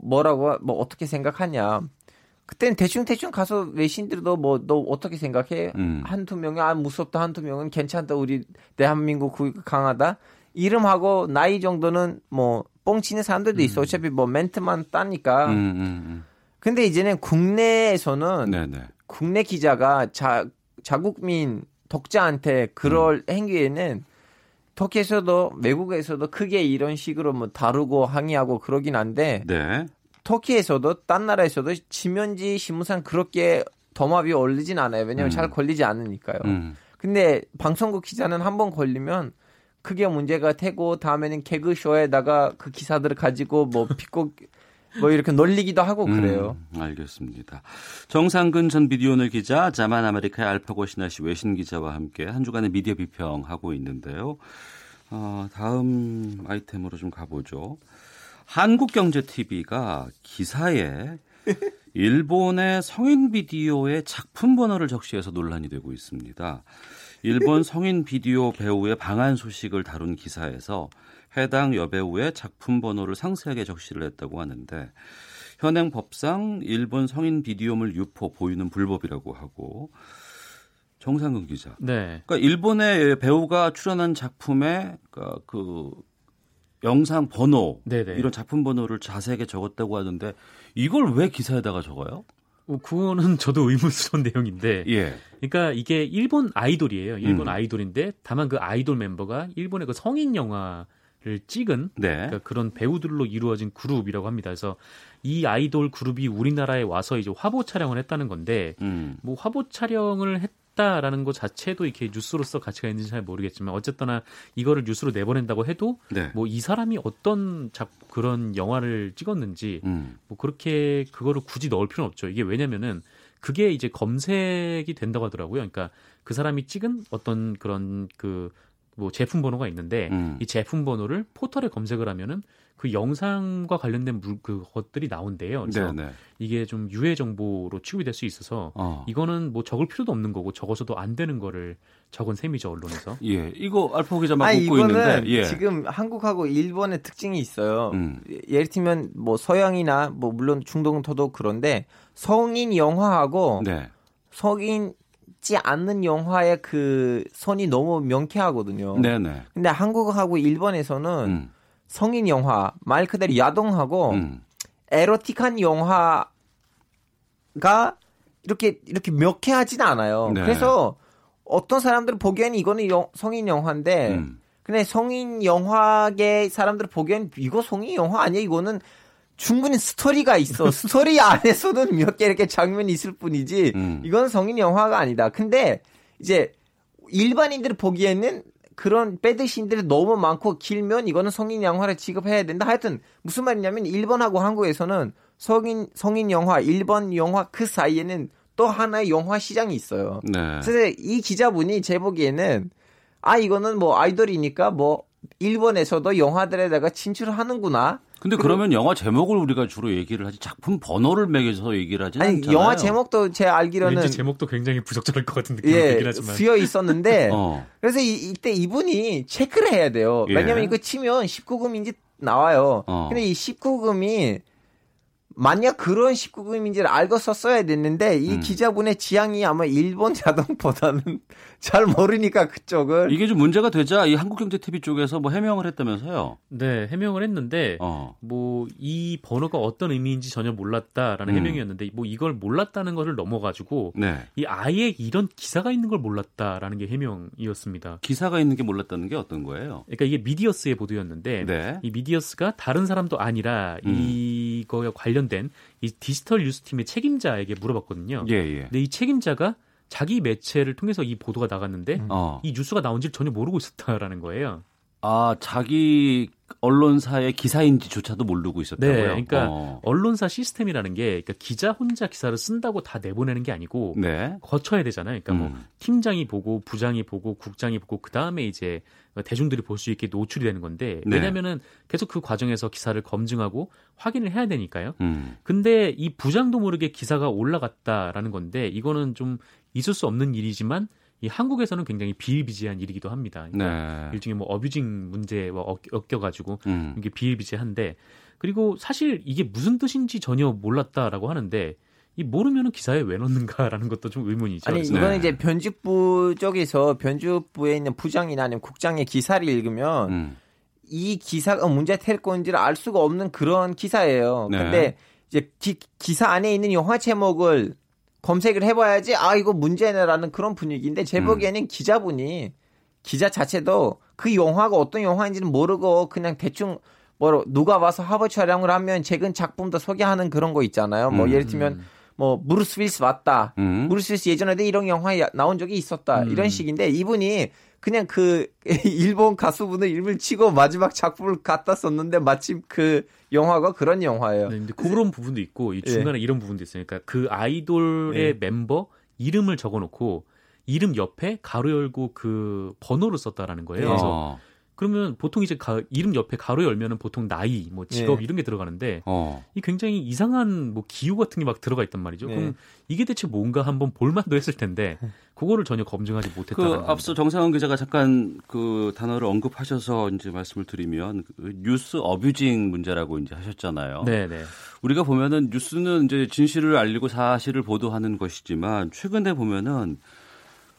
뭐라고 뭐 어떻게 생각하냐. 그때는 대충 대충 가서 외신들도 뭐 너 어떻게 생각해? 음. 한두 명이 아 무섭다 한두 명은 괜찮다 우리 대한민국 구- 강하다. 이름하고 나이 정도는 뭐 뻥치는 사람들도 있어. 어차피 뭐 멘트만 따니까. 음, 음, 음. 근데 이제는 국내에서는 네네. 국내 기자가 자, 자국민 독자한테 그럴 음. 행위에는 터키에서도 외국에서도 크게 이런 식으로 뭐 다루고 항의하고 그러긴 한데 네. 터키에서도 딴 나라에서도 지면지 신문상 그렇게 더마비 올리진 않아요. 왜냐면 음. 잘 걸리지 않으니까요. 음. 근데 방송국 기자는 한 번 걸리면 크게 문제가 되고 다음에는 개그쇼에다가 그 기사들을 가지고 뭐 비꼬 뭐 이렇게 놀리기도 하고 그래요. 음, 알겠습니다. 정상근 전 비디오널 기자, 자만 아메리카의 알파고 신하시 외신 기자와 함께 한 주간의 미디어 비평하고 있는데요. 어, 다음 아이템으로 좀 가보죠. 한국경제TV가 기사에 일본의 성인 비디오의 작품 번호를 적시해서 논란이 되고 있습니다. 일본 성인 비디오 배우의 방한 소식을 다룬 기사에서 해당 여배우의 작품 번호를 상세하게 적시를 했다고 하는데 현행 법상 일본 성인 비디오물 유포 보유는 불법이라고 하고 정상근 기자. 네. 그러니까 일본의 배우가 출연한 작품에 그러니까 그 영상 번호 네네. 이런 작품 번호를 자세하게 적었다고 하는데 이걸 왜 기사에다가 적어요? 어, 그거는 저도 의문스러운 내용인데. 예. 그러니까 이게 일본 아이돌이에요. 일본 음. 아이돌인데 다만 그 아이돌 멤버가 일본의 그 성인 영화를 찍은 네. 그러니까 그런 배우들로 이루어진 그룹이라고 합니다. 그래서 이 아이돌 그룹이 우리나라에 와서 이제 화보 촬영을 했다는 건데 음. 뭐 화보 촬영을 했 다라는 것 자체도 이렇게 뉴스로서 가치가 있는지 잘 모르겠지만 어쨌거나 이거를 뉴스로 내보낸다고 해도 네. 뭐이 사람이 어떤 작 그런 영화를 찍었는지 음. 뭐 그렇게 그거를 굳이 넣을 필요는 없죠. 이게 왜냐면은 그게 이제 검색이 된다고 하더라고요. 그러니까 그 사람이 찍은 어떤 그런 그 뭐 제품 번호가 있는데 음. 이 제품 번호를 포털에 검색을 하면은 그 영상과 관련된 물, 그 것들이 나온대요. 그래서 네, 네. 이게 좀 유해 정보로 취급이 될 수 있어서 어. 이거는 뭐 적을 필요도 없는 거고 적어서도 안 되는 거를 적은 셈이죠 언론에서. 예, 이거 알파 기자 막 아니 웃고 이거는 있는데 예. 지금 한국하고 일본의 특징이 있어요. 음. 예를 들면 뭐 서양이나 뭐 물론 중동도 그런데 성인 영화하고 네. 성인지 않는 영화의 그 선이 너무 명쾌하거든요. 네, 네. 근데 한국하고 일본에서는 음. 성인 영화 말 그대로 야동하고 음. 에로틱한 영화가 이렇게 이렇게 명쾌하진 않아요. 네. 그래서 어떤 사람들 보기에는 이거는 영- 성인 영화인데 음. 근데 성인 영화계 사람들 보기엔 이거 성인 영화 아니야 이거는 충분히 스토리가 있어 스토리 안에서는 몇 개 이렇게 장면이 있을 뿐이지 음. 이건 성인 영화가 아니다 근데 이제 일반인들 보기에는 그런 배드 신들이 너무 많고 길면 이거는 성인 영화를 취급해야 된다 하여튼 무슨 말이냐면 일본하고 한국에서는 성인 성인 영화 일본 영화 그 사이에는 또 하나의 영화 시장이 있어요 네. 그래서 이 기자분이 제 보기에는 아 이거는 뭐 아이돌이니까 뭐 일본에서도 영화들에다가 진출하는구나. 근데 그러면 영화 제목을 우리가 주로 얘기를 하지 작품 번호를 매겨서 얘기를 하지 아니 않잖아요. 영화 제목도 제 알기로는 왠지 제목도 굉장히 부적절할 것 같은 느낌이 예 들긴 하지만. 쓰여 있었는데 어. 그래서 이, 이때 이분이 체크를 해야 돼요. 예. 왜냐면 이거 치면 19금인지 나와요. 어. 근데 이 19금이 만약 그런 19금인지를 알고 썼어야 됐는데 이 음. 기자분의 지향이 아마 일본 자동보다는 잘 모르니까 그쪽을 이게 좀 문제가 되자 이 한국경제TV 쪽에서 뭐 해명을 했다면서요. 네, 해명을 했는데 어. 뭐이 번호가 어떤 의미인지 전혀 몰랐다라는 음. 해명이었는데 뭐 이걸 몰랐다는 것을 넘어가지고 네. 이 아예 이런 기사가 있는 걸 몰랐다라는 게 해명이었습니다. 기사가 있는 게 몰랐다는 게 어떤 거예요? 그러니까 이게 미디어스의 보도였는데 네. 이 미디어스가 다른 사람도 아니라 음. 이 거에 관련된 이 디지털 뉴스팀의 책임자에게 물어봤거든요. 예, 예. 근데 이 책임자가 자기 매체를 통해서 이 보도가 나갔는데 어. 이 뉴스가 나온지를 전혀 모르고 있었다라는 거예요. 아, 자기 언론사의 기사인지조차도 모르고 있었다고요. 네, 그러니까 어. 언론사 시스템이라는 게 그러니까 기자 혼자 기사를 쓴다고 다 내보내는 게 아니고 네. 거쳐야 되잖아요. 그러니까 뭐 음. 팀장이 보고 부장이 보고 국장이 보고 그 다음에 이제 대중들이 볼 수 있게 노출이 되는 건데 네. 왜냐면은 계속 그 과정에서 기사를 검증하고 확인을 해야 되니까요. 음. 근데 이 부장도 모르게 기사가 올라갔다라는 건데 이거는 좀 있을 수 없는 일이지만 이 한국에서는 굉장히 비일비재한 일이기도 합니다. 그러니까 네. 일종의 뭐 어뷰징 문제와 엮여가지고 음. 이게 비일비재한데 그리고 사실 이게 무슨 뜻인지 전혀 몰랐다라고 하는데 이 모르면은 기사에 왜 넣는가라는 것도 좀 의문이죠. 아니 이거는 네. 이제 변집부 쪽에서 변집부에 있는 부장이나 아니면 국장의 기사를 읽으면 음. 이 기사가 문제 될 건지를 알 수가 없는 그런 기사예요. 네. 근데 이제 기, 사 안에 있는 영화 제목을 검색을 해봐야지 아 이거 문제네라는 그런 분위기인데 제 음. 보기에는 기자분이 기자 자체도 그 영화가 어떤 영화인지는 모르고 그냥 대충 뭐 누가 와서 화보 촬영을 하면 최근 작품도 소개하는 그런 거 있잖아요. 뭐 음. 예를 들면 뭐 브루스 윌스 왔다. 음. 브루스 윌스 예전에도 이런 영화에 나온 적이 있었다. 음. 이런 식인데 이분이 그냥 그 일본 가수분을 이름을 치고 마지막 작품을 갖다 썼는데 마침 그 영화가 그런 영화예요. 네, 근데 그런 부분도 있고 이 중간에 이런 부분도 있어요. 그러니까 그 아이돌의 예. 멤버 이름을 적어놓고 이름 옆에 가로 열고 그 번호를 썼다라는 거예요. 그래서 어. 그러면 보통 이제 가- 이름 옆에 가로 열면은 보통 나이, 뭐 직업 예. 이런 게 들어가는데 어. 이 굉장히 이상한 뭐 기호 같은 게 막 들어가 있단 말이죠. 네. 그럼 이게 대체 뭔가 한번 볼만도 했을 텐데 그거를 전혀 검증하지 그 못했다는 겁니다. 앞서 정상훈 기자가 잠깐 그 단어를 언급하셔서 이제 말씀을 드리면 그 뉴스 어뷰징 문제라고 이제 하셨잖아요. 네, 네. 우리가 보면은 뉴스는 이제 진실을 알리고 사실을 보도하는 것이지만 최근에 보면은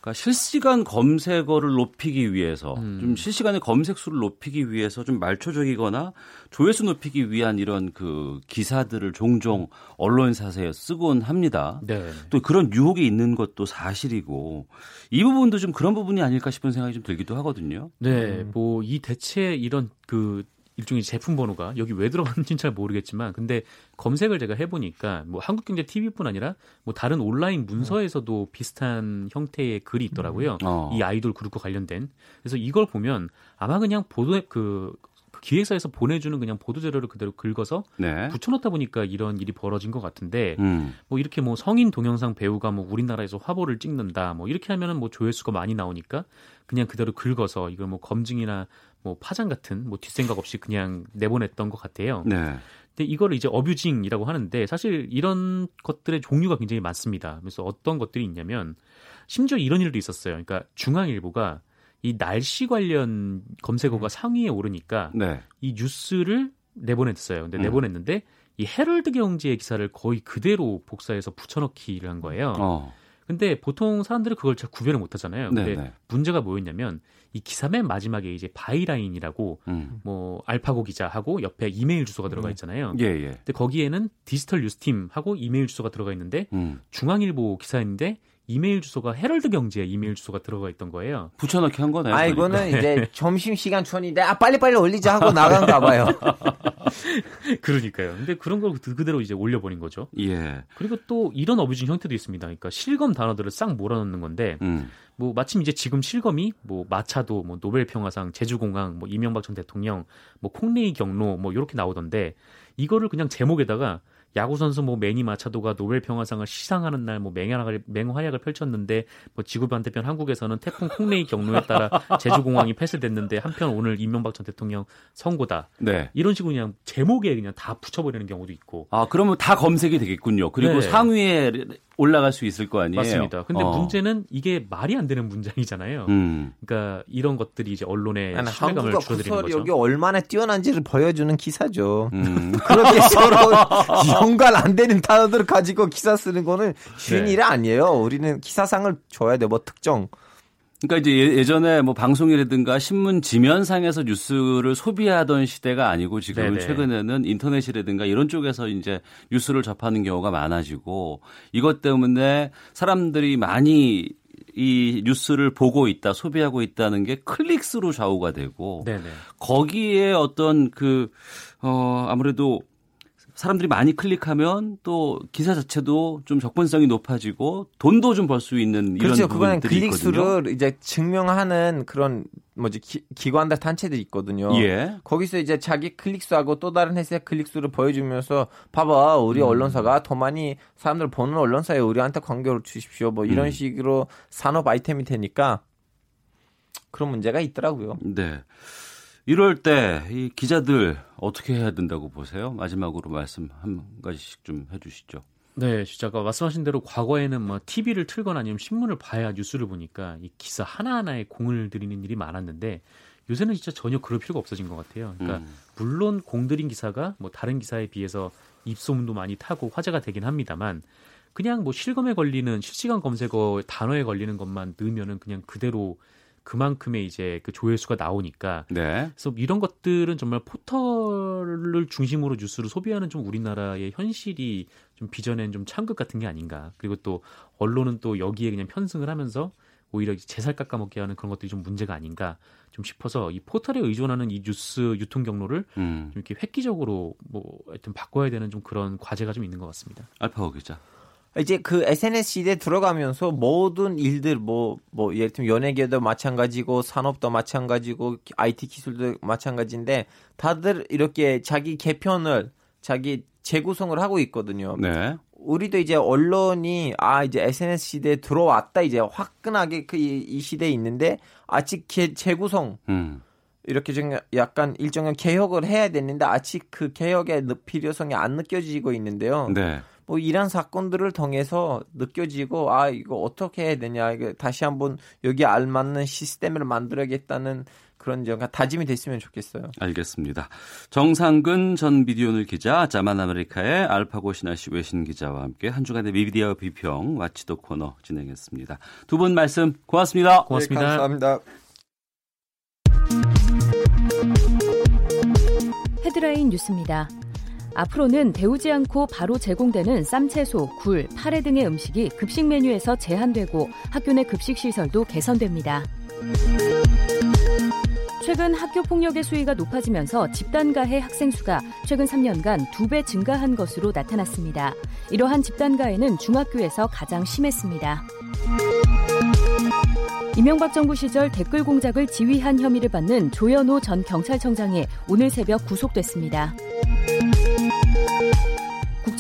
그러니까 실시간 검색어를 높이기 위해서 음. 좀 실시간의 검색 수를 높이기 위해서 좀 말초적이거나 조회수 높이기 위한 이런 그 기사들을 종종 언론사에 쓰곤 합니다. 네. 또 그런 유혹이 있는 것도 사실이고 이 부분도 좀 그런 부분이 아닐까 싶은 생각이 좀 들기도 하거든요. 네, 뭐 이 대체 이런 그 일종의 제품 번호가 여기 왜 들어갔는지는 잘 모르겠지만 근데 검색을 제가 해보니까 뭐 한국경제 TV뿐 아니라 뭐 다른 온라인 문서에서도 비슷한 형태의 글이 있더라고요. 어. 이 아이돌 그룹과 관련된. 그래서 이걸 보면 아마 그냥 보도 그, 그 기획사에서 보내주는 그냥 보도 자료를 그대로 긁어서 네. 붙여놓다 보니까 이런 일이 벌어진 것 같은데 음. 뭐 이렇게 뭐 성인 동영상 배우가 뭐 우리나라에서 화보를 찍는다 뭐 이렇게 하면은 뭐 조회수가 많이 나오니까 그냥 그대로 긁어서 이걸 뭐 검증이나 뭐 파장 같은 뭐 뒷생각 없이 그냥 내보냈던 것 같아요. 네. 근데 이거를 이제 어뷰징이라고 하는데 사실 이런 것들의 종류가 굉장히 많습니다. 그래서 어떤 것들이 있냐면 심지어 이런 일도 있었어요. 그러니까 중앙일보가 이 날씨 관련 검색어가 상위에 오르니까 네. 이 뉴스를 내보냈어요. 근데 음. 내보냈는데 이 헤럴드 경제의 기사를 거의 그대로 복사해서 붙여넣기를 한 거예요. 어. 근데 보통 사람들이 그걸 잘 구별을 못 하잖아요. 근데 네네. 문제가 뭐였냐면 이 기사 맨 마지막에 이제 바이라인이라고 음. 뭐 알파고 기자하고 옆에 이메일 주소가 들어가 있잖아요. 예, 예. 근데 거기에는 디지털 뉴스팀하고 이메일 주소가 들어가 있는데 음. 중앙일보 기사인데 이메일 주소가 헤럴드 경제의 이메일 주소가 들어가 있던 거예요. 붙여넣기 한 거네요. 아 그러니까. 이거는 이제 점심 시간 전인데 아 빨리 빨리 올리자 하고 나간가 봐요. 그러니까요. 근데 그런 걸 그- 그대로 이제 올려버린 거죠. 예. 그리고 또 이런 어뷰징 형태도 있습니다. 그러니까 실검 단어들을 싹 몰아넣는 건데 음. 뭐 마침 이제 지금 실검이 뭐 마차도 뭐 노벨 평화상 제주공항 뭐 이명박 전 대통령 뭐 콩레이 경로 뭐 이렇게 나오던데 이거를 그냥 제목에다가 야구 선수 뭐 매니 마차도가 노벨 평화상을 시상하는 날 뭐 맹활약을 맹활약을 펼쳤는데 뭐 지구 반대편 한국에서는 태풍 콩레이 경로에 따라 제주 공항이 폐쇄됐는데 한편 오늘 이명박 전 대통령 선고다. 네. 이런 식으로 그냥 제목에 그냥 다 붙여버리는 경우도 있고. 아, 그러면 다 검색이 되겠군요. 그리고 네. 상위에 올라갈 수 있을 거 아니에요. 맞습니다. 근데 어. 문제는 이게 말이 안 되는 문장이잖아요. 음. 그러니까 이런 것들이 이제 언론의 신뢰감을 줄어드리는 거죠. 구설력이 얼마나 뛰어난지를 보여주는 기사죠. 음. 그렇게 서로 연관 안 되는 단어들을 가지고 기사 쓰는 거는 쉬운 네. 일이 아니에요. 우리는 기사상을 줘야 돼. 뭐 특정. 그러니까 이제 예- 예전에 뭐 방송이라든가 신문 지면상에서 뉴스를 소비하던 시대가 아니고 지금. 최근에는 인터넷이라든가 이런 쪽에서 이제 뉴스를 접하는 경우가 많아지고 이것 때문에 사람들이 많이 이 뉴스를 보고 있다, 소비하고 있다는 게 클릭수로 좌우가 되고 네네. 거기에 어떤 그, 어, 아무래도 사람들이 많이 클릭하면 또 기사 자체도 좀 접근성이 높아지고 돈도 좀 벌 수 있는 이런 그렇죠. 그거는 있거든요. 클릭 수를 이제 증명하는 그런 뭐지 기, 기관들 단체들이 있거든요. 예. 거기서 이제 자기 클릭 수하고 또 다른 회사의 클릭 수를 보여주면서 봐봐 우리 음. 언론사가 더 많이 사람들 보는 언론사에 우리한테 관계를 주십시오. 뭐 이런 음. 식으로 산업 아이템이 되니까 그런 문제가 있더라고요. 네. 이럴 때 이 기자들 어떻게 해야 된다고 보세요? 마지막으로 말씀 한 가지씩 좀 해주시죠. 네, 진짜 아까 말씀하신 대로 과거에는 뭐 TV를 틀거나 아니면 신문을 봐야 뉴스를 보니까 이 기사 하나하나에 공을 들이는 일이 많았는데 요새는 진짜 전혀 그럴 필요가 없어진 것 같아요. 그러니까 음. 물론 공들인 기사가 뭐 다른 기사에 비해서 입소문도 많이 타고 화제가 되긴 합니다만 그냥 뭐 실검에 걸리는 실시간 검색어 단어에 걸리는 것만 넣으면은 그냥 그대로 그만큼의 이제 그 조회수가 나오니까 네. 그래서 이런 것들은 정말 포털을 중심으로 뉴스를 소비하는 좀 우리나라의 현실이 좀 빚어낸 좀 참극 같은 게 아닌가. 그리고 또 언론은 또 여기에 그냥 편승을 하면서 오히려 제살 깎아먹게 하는 그런 것들이 좀 문제가 아닌가 좀 싶어서 이 포털에 의존하는 이 뉴스 유통 경로를 음. 좀 이렇게 획기적으로 뭐 하여튼 바꿔야 되는 좀 그런 과제가 좀 있는 것 같습니다. 알파고 기자. 이제 그 SNS 시대에 들어가면서 모든 일들 뭐뭐 예를 들면 연예계도 마찬가지고 산업도 마찬가지고 IT 기술도 마찬가지인데 다들 이렇게 자기 개편을 자기 재구성을 하고 있거든요. 네. 우리도 이제 언론이 아 이제 SNS 시대에 들어왔다 이제 화끈하게 그 이 시대에 있는데 아직 개, 재구성 음. 이렇게 좀 약간 일정한 개혁을 해야 되는데 아직 그 개혁의 느- 필요성이 안 느껴지고 있는데요. 네. 뭐 이런 사건들을 통해서 느껴지고 아 이거 어떻게 해야 되냐 이거 다시 한번 여기 알맞는 시스템을 만들어야겠다는 그런 점 다짐이 됐으면 좋겠어요. 알겠습니다. 정상근 전 미디어오늘 기자, 자만 아메리카의 알파고 시나씨 외신 기자와 함께 한 주간의 미디어 비평 watchdog 코너 진행했습니다. 두 분 말씀 고맙습니다. 고맙습니다. 네, 감사합니다. 헤드라인 뉴스입니다. 앞으로는 데우지 않고 바로 제공되는 쌈채소, 굴, 파래 등의 음식이 급식 메뉴에서 제한되고 학교 내 급식 시설도 개선됩니다. 최근 학교 폭력의 수위가 높아지면서 집단 가해 학생 수가 최근 3년간 2배 증가한 것으로 나타났습니다. 이러한 집단 가해는 중학교에서 가장 심했습니다. 이명박 정부 시절 댓글 공작을 지휘한 혐의를 받는 조현호 전 경찰청장이 오늘 새벽 구속됐습니다.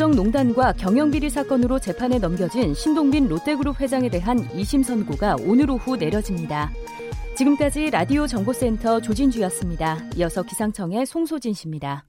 국정농단과 경영비리 사건으로 재판에 넘겨진 신동빈 롯데그룹 회장에 대한 2심 선고가 오늘 오후 내려집니다. 지금까지 라디오 정보센터 조진주였습니다. 이어서 기상청의 송소진 씨입니다.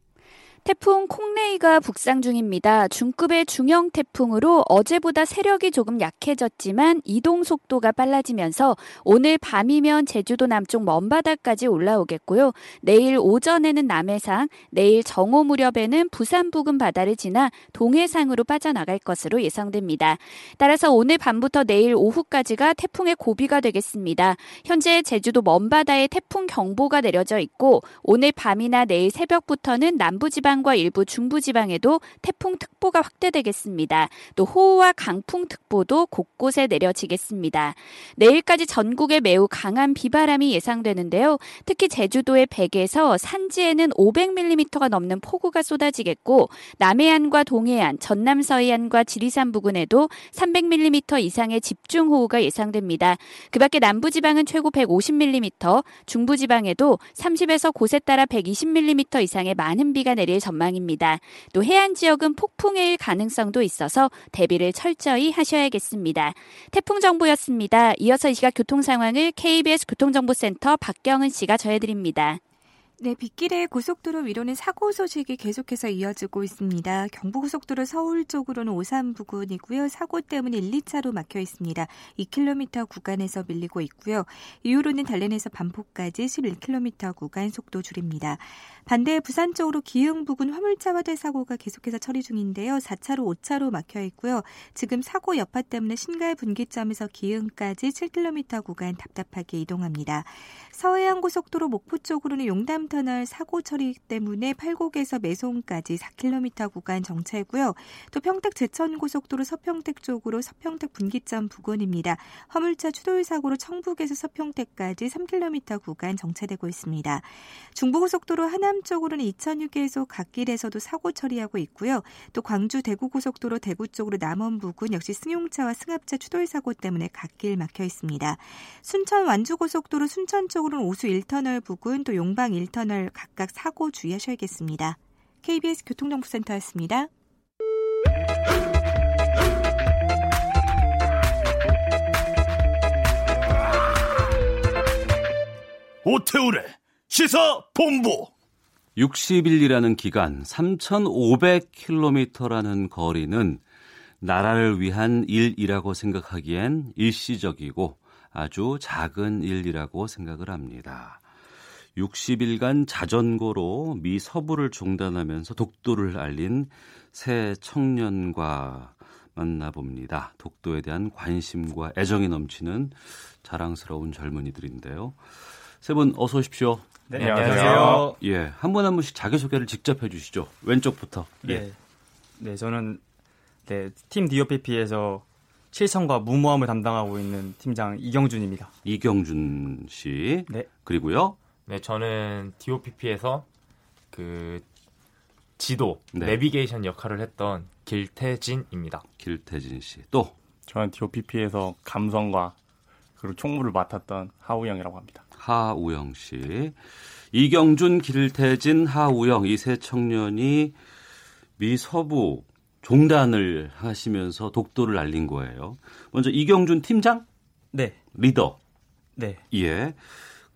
태풍 콩레이가 북상 중입니다. 중급의 중형 태풍으로 어제보다 세력이 조금 약해졌지만 이동 속도가 빨라지면서 오늘 밤이면 제주도 남쪽 먼바다까지 올라오겠고요. 내일 오전에는 남해상, 내일 정오 무렵에는 부산 부근 바다를 지나 동해상으로 빠져나갈 것으로 예상됩니다. 따라서 오늘 밤부터 내일 오후까지가 태풍의 고비가 되겠습니다. 현재 제주도 먼바다에 태풍 경보가 내려져 있고 오늘 밤이나 내일 새벽부터는 남부지방 지방과 일부 중부지방에도 태풍특보가 확대되겠습니다. 또 호우와 강풍특보도 곳곳에 내려지겠습니다. 내일까지 전국에 매우 강한 비바람이 예상되는데요. 특히 제주도의 100에서 산지에는 500mm가 넘는 폭우가 쏟아지겠고 남해안과 동해안, 전남 서해안과 지리산 부근에도 300mm 이상의 집중호우가 예상됩니다. 그 밖에 남부지방은 최고 150mm, 중부지방에도 30에서 곳에 따라 120mm 이상의 많은 비가 내릴 전망입니다. 또 해안 지역은 폭풍의 가능성도 있어서 대비를 철저히 하셔야겠습니다. 태풍 정보였습니다. 이어서 이 시각 교통 상황을 KBS 교통정보센터 박경은 씨가 전해드립니다. 네, 빗길에 고속도로 위로는 사고 소식이 계속해서 이어지고 있습니다. 경부고속도로 서울 쪽으로는 오산 부근이고요. 사고 때문에 1, 2차로 막혀 있습니다. 2km 구간에서 밀리고 있고요. 이후로는 달래내서 반포까지 11km 구간 속도 줄입니다. 반대 부산 쪽으로 기흥 부근 화물차 대 사고가 계속해서 처리 중인데요. 4차로 5차로 막혀 있고요. 지금 사고 여파 때문에 신갈 분기점에서 기흥까지 7km 구간 답답하게 이동합니다. 서해안 고속도로 목포 쪽으로는 용담 터널 사고 처리 때문에 팔곡에서 매송까지 4km 구간 정체고요. 또 평택 제천 고속도로 서평택 쪽으로 서평택 분기점 부근입니다. 화물차 추돌 사고로 청북에서 서평택까지 3km 구간 정체되고 있습니다. 중부고속도로 하남 쪽으로는 2006에서 갓길에서도 사고 처리하고 있고요. 또 광주 대구고속도로 대구 쪽으로 남원 부근 역시 승용차와 승합차 추돌 사고 때문에 갓길 막혀 있습니다. 순천 완주고속도로 순천 쪽으로 는 오수 1터널 부근 또 용방 1터널 각각 사고 주의하셔야겠습니다. KBS 교통정보센터였습니다. 오태우래 시사 본부 60일이라는 기간 3,500km라는 거리는 나라를 위한 일이라고 생각하기엔 일시적이고 아주 작은 일이라고 생각을 합니다. 60일간 자전거로 미 서부를 종단하면서 독도를 알린 새 청년과 만나봅니다. 독도에 대한 관심과 애정이 넘치는 자랑스러운 젊은이들인데요. 세 분 어서 오십시오. 네, 안녕하세요. 예, 한 분 한 분씩 자기 소개를 직접 해주시죠. 왼쪽부터. 예. 네, 네 저는 네, 팀 DOPP에서 실천과 무모함을 담당하고 있는 팀장 이경준입니다. 이경준 씨. 네. 그리고요. 네, 저는 DOPP에서 그 지도, 네. 내비게이션 역할을 했던 길태진입니다. 길태진 씨. 또 저는 DOPP에서 감성과 그리고 총무를 맡았던 하우영이라고 합니다. 하우영 씨. 이경준, 길태진, 하우영 이 세 청년이 미 서부 종단을 하시면서 독도를 알린 거예요. 먼저 이경준 팀장? 네. 리더? 네. 예.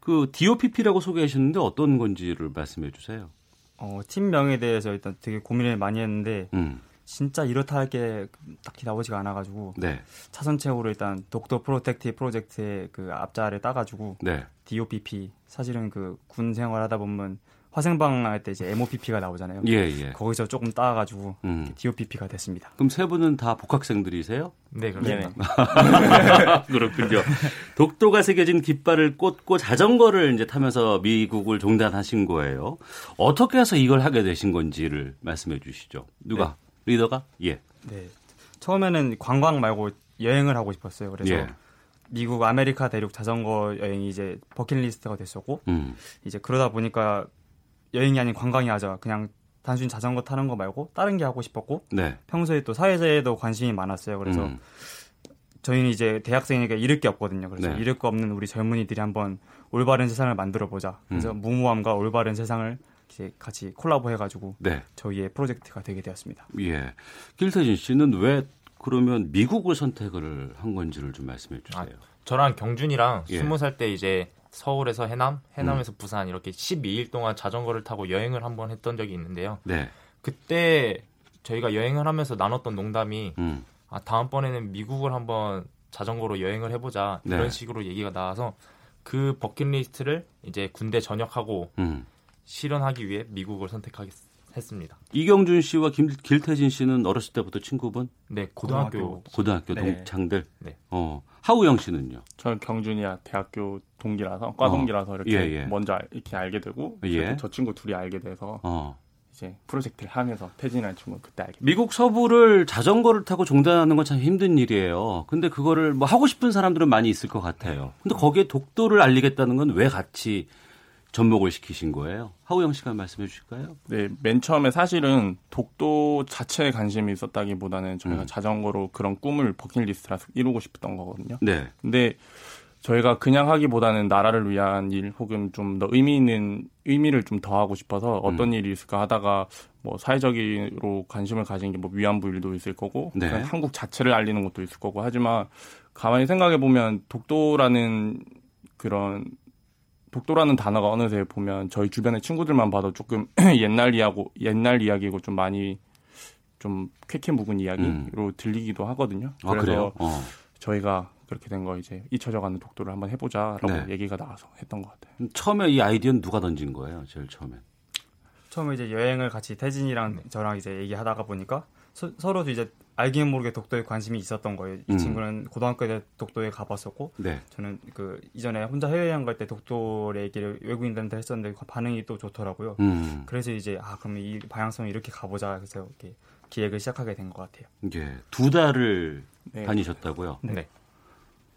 그 DOPP라고 소개하셨는데 어떤 건지를 말씀해 주세요. 어, 팀명에 대해서 일단 되게 고민을 많이 했는데 음. 진짜 이렇다 할 게 딱히 나오지가 않아가지고 네. 차선책으로 일단 독도 프로텍티 프로젝트의 그 앞자를 따가지고 네. DOPP 사실은 그 군 생활하다 보면 화생방 할 때 이제 MOPP가 나오잖아요. 예, 예. 거기서 조금 따가지고 음. DOPP가 됐습니다. 그럼 세 분은 다 복학생들이세요? 네, 그렇습니다. 그렇군요. 독도가 새겨진 깃발을 꽂고 자전거를 이제 타면서 미국을 종단하신 거예요. 어떻게 해서 이걸 하게 되신 건지를 말씀해 주시죠. 누가? 리더가? 예. 네. 처음에는 관광 말고 여행을 하고 싶었어요. 그래서 예. 미국 아메리카 대륙 자전거 여행이 이제 버킷리스트가 됐었고 음. 이제 그러다 보니까 여행이 아닌 관광이 하자 그냥 단순히 자전거 타는 거 말고 다른 게 하고 싶었고 네. 평소에 또 사회제에도 관심이 많았어요. 그래서 음. 저희는 이제 대학생이니까 잃을 게 없거든요. 그래서 네. 잃을 거 없는 우리 젊은이들이 한번 올바른 세상을 만들어 보자. 그래서 음. 무모함과 올바른 세상을 이제 같이 콜라보 해가지고 네. 저희의 프로젝트가 되게 되었습니다. 예. 길태진 씨는 왜 그러면 미국을 선택을 한 건지를 좀 말씀해 주세요. 아, 저랑 경준이랑 예. 스무 살때 이제 서울에서 해남, 해남에서 부산 이렇게 12일 동안 자전거를 타고 여행을 한번 했던 적이 있는데요. 네. 그때 저희가 여행을 하면서 나눴던 농담이 음. 아 다음번에는 미국을 한번 자전거로 여행을 해보자 네. 이런 식으로 얘기가 나와서 그 버킷리스트를 이제 군대 전역하고 음. 실현하기 위해 미국을 선택했습니다. 이경준 씨와 김, 길태진 씨는 어렸을 때부터 친구분? 네, 고등학교 고등학교 네. 동창들. 네. 어. 하우영 씨는요? 저는 경준이야 대학교 동기라서 과 동기라서 이렇게 예, 예. 먼저 알- 이렇게 알게 되고 예. 저 친구 둘이 알게 돼서 어. 이제 프로젝트를 하면서 태진이라는 친구 그때 알게 미국 서부를 자전거를 타고 종단하는 건 참 힘든 일이에요. 근데 그거를 뭐 하고 싶은 사람들은 많이 있을 것 같아요. 근데 거기에 독도를 알리겠다는 건 왜 같이 접목을 시키신 거예요? 하우영 씨가 말씀해 주실까요? 네, 맨 처음에 사실은 독도 자체에 관심이 있었다기보다는 저희가 음. 자전거로 그런 꿈을 버킷리스트라서 이루고 싶었던 거거든요. 네. 근데 저희가 그냥 하기보다는 나라를 위한 일 혹은 좀 더 의미 있는 의미를 좀 더 하고 싶어서 어떤 일이 있을까 하다가 뭐 사회적으로 관심을 가진 게 뭐 위안부 일도 있을 거고 네. 한국 자체를 알리는 것도 있을 거고 하지만 가만히 생각해 보면 독도라는 그런 독도라는 단어가 어느새 보면 저희 주변의 친구들만 봐도 조금 옛날 이야고 옛날 이야기고 좀 많이 좀 쾌쾌 묵은 이야기로 들리기도 하거든요. 아, 그래요? 어. 저희가 그렇게 된 거 이제 잊혀져가는 독도를 한번 해보자라고 네. 얘기가 나와서 했던 것 같아요. 처음에 이 아이디어는 누가 던진 거예요? 제일 처음에. 처음에 이제 여행을 같이 태진이랑 저랑 이제 얘기하다가 보니까 서, 로도 이제 알게 모르게 독도에 관심이 있었던 거예요. 이 음. 친구는 고등학교 때 독도에 가봤었고 네. 저는 그 이전에 혼자 해외여행 갈 때 독도 얘기를 외국인들한테 했었는데 반응이 또 좋더라고요. 음. 그래서 이제 아 그럼 이 방향성을 이렇게 가보자 해서 이렇게 기획을 시작하게 된 것 같아요. 이게 두 달을 네. 다니셨다고요? 네.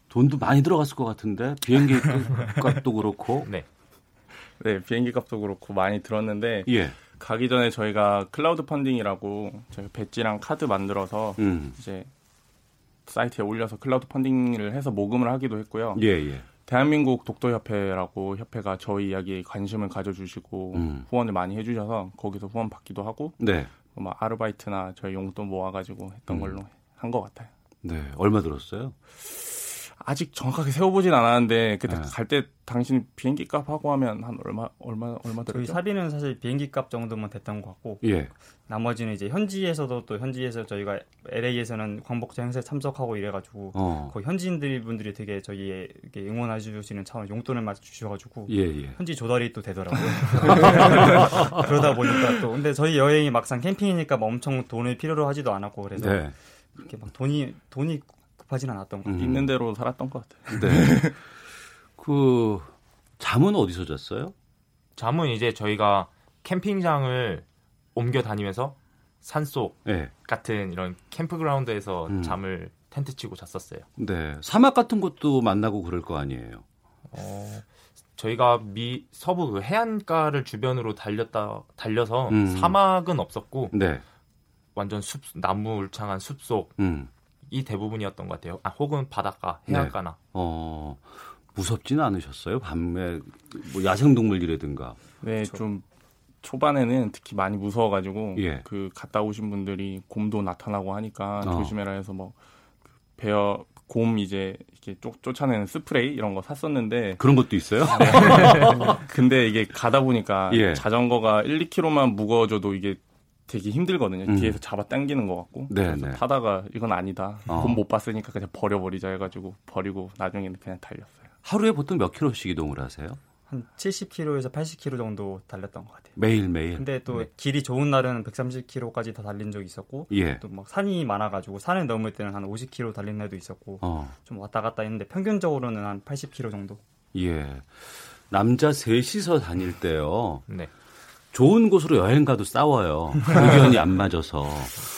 돈도 많이 들어갔을 것 같은데 비행기 값도 그렇고. 네. 네, 비행기 값도 그렇고 많이 들었는데 예. 가기 전에 저희가 크라우드 펀딩이라고 저희가 배지랑 카드 만들어서 음. 이제 사이트에 올려서 크라우드 펀딩을 해서 모금을 하기도 했고요. 예, 예. 대한민국 독도협회라고 협회가 저희 이야기에 관심을 가져주시고 음. 후원을 많이 해주셔서 거기서 후원 받기도 하고 네. 뭐 아르바이트나 저희 용돈 모아가지고 했던 음. 걸로 한 것 같아요. 네. 얼마 들었어요? 아직 정확하게 세워보진 않았는데 그때 네. 갈때 당신 비행기 값 하고 하면 한 얼마 얼마 얼마 저희 들었죠? 사비는 사실 비행기 값 정도만 됐던 것 같고 예. 나머지는 이제 현지에서도 또 현지에서 저희가 LA에서는 광복절 행사에 참석하고 이래가지고 어. 거기 현지인들 분들이 되게 저희에 이렇게 응원해 주시는 차원 용돈을 맞춰 주셔가지고 예, 예. 현지 조달이 또 되더라고요. 그러다 보니까 또 근데 저희 여행이 막상 캠핑이니까 뭐 엄청 돈을 필요로 하지도 않았고 그래서 네. 그렇게 막 돈이 돈이 급하진 않았던 것 같아요. 있는 대로 살았던 것 같아요. 네. 그 잠은 어디서 잤어요? 잠은 이제 저희가 캠핑장을 옮겨 다니면서 산속 네. 같은 이런 캠프그라운드에서 음. 잠을 텐트 치고 잤었어요. 네. 사막 같은 곳도 만나고 그럴 거 아니에요. 어, 저희가 미 서부 그 해안가를 주변으로 달렸다 달려서 음. 사막은 없었고 네. 완전 숲 나무 울창한 숲속 음. 이 대부분이었던 것 같아요. 아, 혹은 바닷가, 해안가나. 어. 무섭지는 않으셨어요? 밤에 뭐 야생동물이라든가. 네, 좀 초반에는 특히 많이 무서워가지고 예. 그 갔다 오신 분들이 곰도 나타나고 하니까 어. 조심해라 해서 뭐그 베어 곰 이제 이렇게 쫓, 쫓아내는 스프레이 이런 거 샀었는데 그런 것도 있어요? 근데 이게 가다 보니까 예. 자전거가 1, 2km만 무거워져도 이게 되게 힘들거든요. 음. 뒤에서 잡아 당기는 것 같고. 네, 그래서 네. 타다가 이건 아니다. 어. 돈못 봤으니까 그냥 버려버리자 해가지고 버리고 나중에는 그냥 달렸어요. 하루에 보통 몇 킬로씩 이동을 하세요? 한 70km에서 80km 정도 달렸던 것 같아요. 매일 매일. 근데 또 네. 길이 좋은 날은 130km까지 더 달린 적이 있었고 예. 또막 산이 많아가지고 산을 넘을 때는 한 50km 달린 날도 있었고 어. 좀 왔다 갔다 했는데 평균적으로는 한 80km 정도. 예. 남자 셋이서 다닐 때요. 네. 좋은 곳으로 여행 가도 싸워요. 의견이 안 맞아서.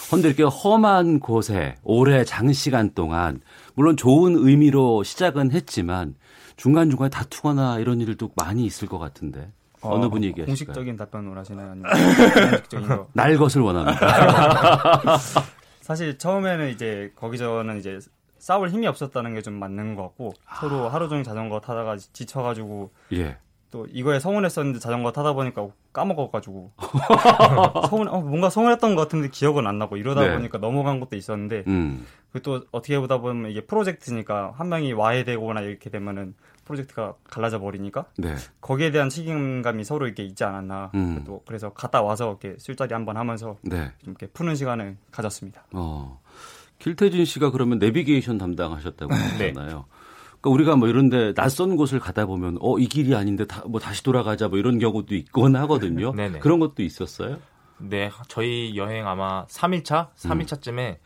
근데 이렇게 험한 곳에 오래 장시간 동안 물론 좋은 의미로 시작은 했지만 중간중간에 다투거나 이런 일도 많이 있을 것 같은데. 어, 느 분이 얘기하실까요? 공식적인 답변을 하시나요? 아니면 비공식적인 거? 날 것을 원합니다. 사실 처음에는 이제 거기서는 이제 싸울 힘이 없었다는 게 좀 맞는 것 같고 서로 하루 종일 자전거 타다가 지쳐가지고 예. 또 이거에 서운했었는데 자전거 타다 보니까 까먹어가지고 서운 어, 뭔가 서운했던 것 같은데 기억은 안 나고 이러다 네. 보니까 넘어간 것도 있었는데 음. 그또 어떻게 보다 보면 이게 프로젝트니까 한 명이 와야 되거나 이렇게 되면은 프로젝트가 갈라져 버리니까 네. 거기에 대한 책임감이 서로 이렇게 있지 않았나 음. 또 그래서 갔다 와서 이렇게 술자리 한번 하면서 네. 좀 이렇게 푸는 시간을 가졌습니다. 어. 길태진 씨가 그러면 내비게이션 담당하셨다고 네. 하셨잖아요. 그러니까 우리가 뭐 이런데 낯선 곳을 가다 보면 어 이 길이 아닌데 다, 뭐 다시 돌아가자 뭐 이런 경우도 있곤 하거든요. 그런 것도 있었어요. 네, 저희 여행 아마 3일차, 음. 3일차쯤에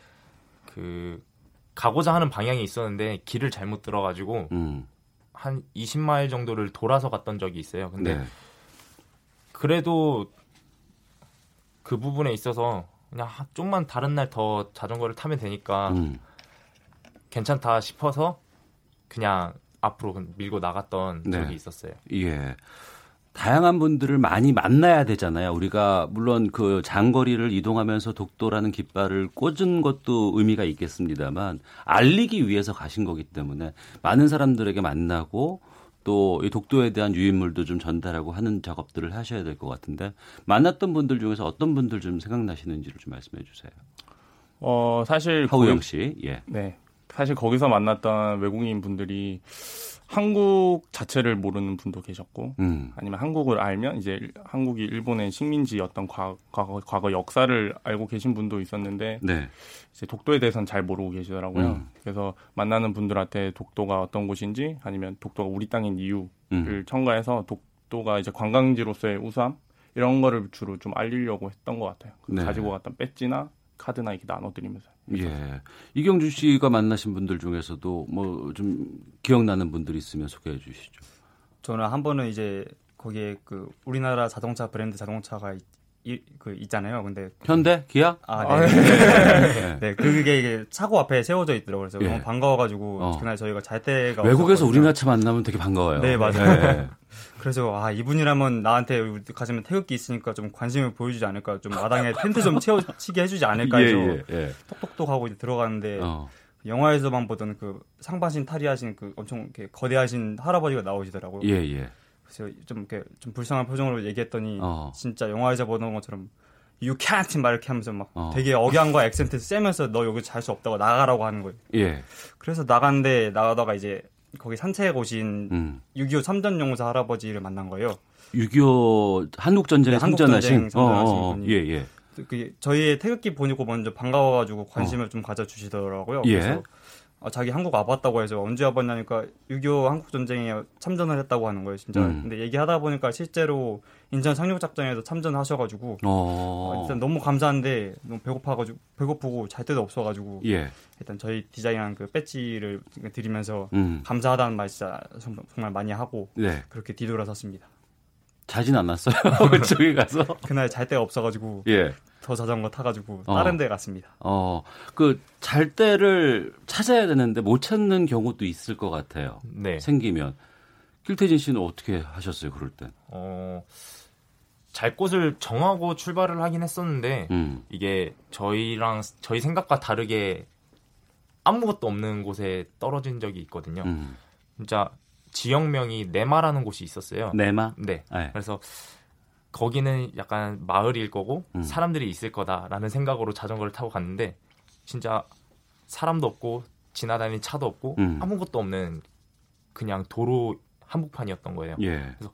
그 가고자 하는 방향이 있었는데 길을 잘못 들어가지고 음. 한 20마일 정도를 돌아서 갔던 적이 있어요. 근데 네. 그래도 그 부분에 있어서 그냥 하- 좀만 다른 날 더 자전거를 타면 되니까 음. 괜찮다 싶어서 그냥 앞으로 그냥 밀고 나갔던 네. 적이 있었어요. 예. 다양한 분들을 많이 만나야 되잖아요. 우리가 물론 그 장거리를 이동하면서 독도라는 깃발을 꽂은 것도 의미가 있겠습니다만 알리기 위해서 가신 거기 때문에 많은 사람들에게 만나고 또 이 독도에 대한 유인물도 좀 전달하고 하는 작업들을 하셔야 될 것 같은데 만났던 분들 중에서 어떤 분들 좀 생각나시는지를 좀 말씀해 주세요. 어 사실 하우영 씨, 예. 네. 사실 거기서 만났던 외국인 분들이 한국 자체를 모르는 분도 계셨고 음. 아니면 한국을 알면 이제 일- 한국이 일본의 식민지였던 과- 과거, 과거 역사를 알고 계신 분도 있었는데 네. 이제 독도에 대해서는 잘 모르고 계시더라고요. 음. 그래서 만나는 분들한테 독도가 어떤 곳인지 아니면 독도가 우리 땅인 이유를 음. 첨가해서 독도가 이제 관광지로서의 우수함 이런 거를 주로 좀 알리려고 했던 것 같아요. 그 네. 가지고 갔던 배지나 카드나 이렇게 나눠드리면서. 예. 이경주 씨가 만나신 분들 중에서도 뭐 좀 기억나는 분들 있으면 소개해 주시죠. 저는 한 번은 이제 거기에 그 우리나라 자동차 브랜드 자동차가 있, 이- 그 있잖아요. 근데 현대, 기아? 아, 아, 네. 네. 네, 그게 이게 차고 앞에 세워져 있더라고요. 그래서 예. 너무 반가워가지고 어. 그날 저희가 잘 때가 외국에서. 우리나라 차 만나면 되게 반가워요. 네, 맞아요. 네. 그래서 아 이분이라면 나한테 가지면 태극기 있으니까 좀 관심을 보여주지 않을까, 좀 마당에 텐트 좀 채워치게 해주지 않을까 해서 예, 예, 예. 톡톡톡하고 이제 들어가는데 어. 영화에서만 보던 그 상반신 탈의하신 그 엄청 이렇게 거대하신 할아버지가 나오시더라고요. 예, 예. 그래서 좀 이렇게 좀 불쌍한 표정으로 얘기했더니 어. 진짜 영화에서 보던 것처럼 You can't 막 이렇게 하면서 막 어. 되게 억양과 액센트 세면서 너 여기 잘 수 없다고 나가라고 하는 거예요. 예. 그래서 나갔는데 나가다가 이제 거기 산책 오신 음. 6.25 참전용사 할아버지를 만난 거예요. 6.25 한국 전쟁에 네, 한국 참전하신 참전하신 어, 어, 어. 분이. 예, 예. 그 저희의 태극기 보니고 먼저 반가워가지고 관심을 좀 가져주시더라고요. 예. 그래서 아, 자기 한국 와봤다고 해서 언제 와봤냐니까 6.25 한국 전쟁에 참전을 했다고 하는 거예요, 진짜. 음. 근데 얘기하다 보니까 실제로 인천 상륙 작전에도 참전하셔가지고 어. 어, 일단 너무 감사한데 너무 배고파가지고 배고프고 잘 데도 없어가지고 예. 일단 저희 디자인한 그 배지를 드리면서 음. 감사하다는 말 진짜 정말 많이 하고 네. 그렇게 뒤돌아섰습니다. 자진 않았어요. 저기 가서. 그날 잘 데가 없어가지고 예. 더 자전거 타가지고 어. 다른 데 갔습니다. 어, 그 잘 때를 찾아야 되는데 못 찾는 경우도 있을 것 같아요. 네. 생기면. 길태진 씨는 어떻게 하셨어요, 그럴 땐? 어, 잘 곳을 정하고 출발을 하긴 했었는데 음. 이게 저희랑 저희 생각과 다르게 아무것도 없는 곳에 떨어진 적이 있거든요. 음. 진짜 지역명이 네마라는 곳이 있었어요. 네마? 네. 네. 그래서 거기는 약간 마을일 거고 음. 사람들이 있을 거다라는 생각으로 자전거를 타고 갔는데 진짜 사람도 없고 지나다니는 차도 없고 음. 아무것도 없는 그냥 도로 한복판이었던 거예요. 예. 그래서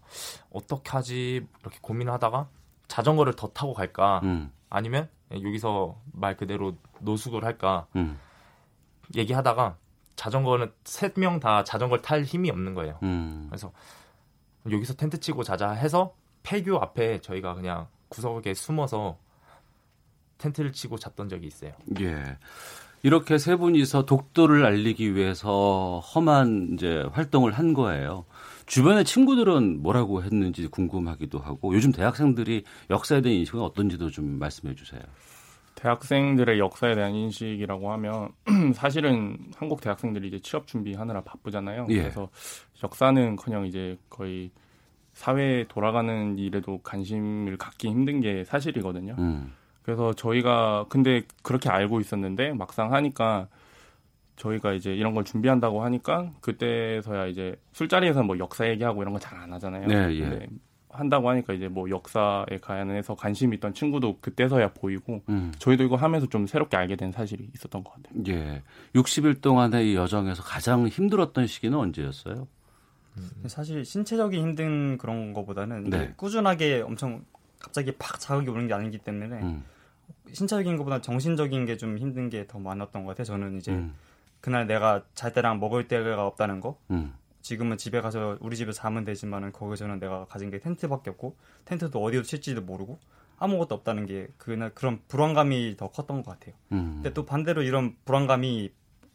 어떻게 하지 이렇게 고민하다가 자전거를 더 타고 갈까 음. 아니면 여기서 말 그대로 노숙을 할까 음. 얘기하다가 자전거는 세 명 다 자전거를 탈 힘이 없는 거예요. 음. 그래서 여기서 텐트 치고 자자 해서 폐교 앞에 저희가 그냥 구석에 숨어서 텐트를 치고 잤던 적이 있어요. 예. 이렇게 세 분이서 독도를 알리기 위해서 험한 이제 활동을 한 거예요. 주변의 친구들은 뭐라고 했는지 궁금하기도 하고 요즘 대학생들이 역사에 대한 인식은 어떤지도 좀 말씀해 주세요. 대학생들의 역사에 대한 인식이라고 하면 사실은 한국 대학생들이 이제 취업 준비하느라 바쁘잖아요. 예. 그래서 역사는커녕 이제 거의 사회에 돌아가는 일에도 관심을 갖기 힘든 게 사실이거든요. 음. 그래서 저희가 근데 그렇게 알고 있었는데 막상 하니까 저희가 이제 이런 걸 준비한다고 하니까 그때서야 이제 술자리에서 뭐 역사 얘기하고 이런 거 잘 안 하잖아요. 네, 예. 한다고 하니까 이제 뭐 역사에 관해서 관심 있던 친구도 그때서야 보이고 음. 저희도 이거 하면서 좀 새롭게 알게 된 사실이 있었던 것 같아요. 예. 60일 동안의 이 여정에서 가장 힘들었던 시기는 언제였어요? 사실 신체적인 힘든 그런 거보다는 네. 꾸준하게 엄청 갑자기 팍 자극이 오는 게 아니기 때문에 음. 신체적인 것보다 정신적인 게 좀 힘든 게 더 많았던 것 같아요. 저는 이제 음. 그날 내가 잘 때랑 먹을 때가 없다는 거. 음. 지금은 집에 가서 우리 집에 서 자면 되지만은 거기서는 내가 가진 게 텐트밖에 없고 텐트도 어디로 칠지도 모르고 아무것도 없다는 게 그날 그런 불안감이 더 컸던 것 같아요. 음. 근데 또 반대로 이런 불안감이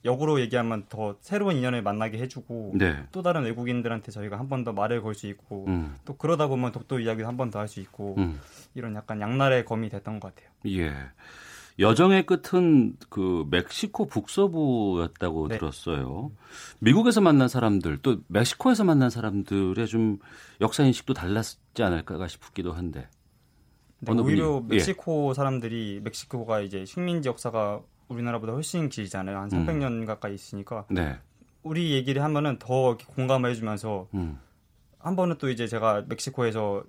역으로 얘기하면 더 새로운 인연을 만나게 해주고 네. 또 다른 외국인들한테 저희가 한 번 더 말을 걸 수 있고 음. 또 그러다 보면 독도 이야기도 한 번 더 할 수 있고 음. 이런 약간 양날의 검이 됐던 것 같아요. 예. 여정의 끝은 그 멕시코 북서부였다고 네. 들었어요. 미국에서 만난 사람들 또 멕시코에서 만난 사람들의 좀 역사 인식도 달랐지 않을까 싶기도 한데. 네, 오히려 분이- 예. 멕시코 사람들이 멕시코가 이제 식민지 역사가 우리나라보다 훨씬 길잖아요. 한 300년 가까이 있으니까 네. 우리 얘기를 하면은 더 공감을 해주면서 음. 한 번은 또 이제 제가 멕시코에서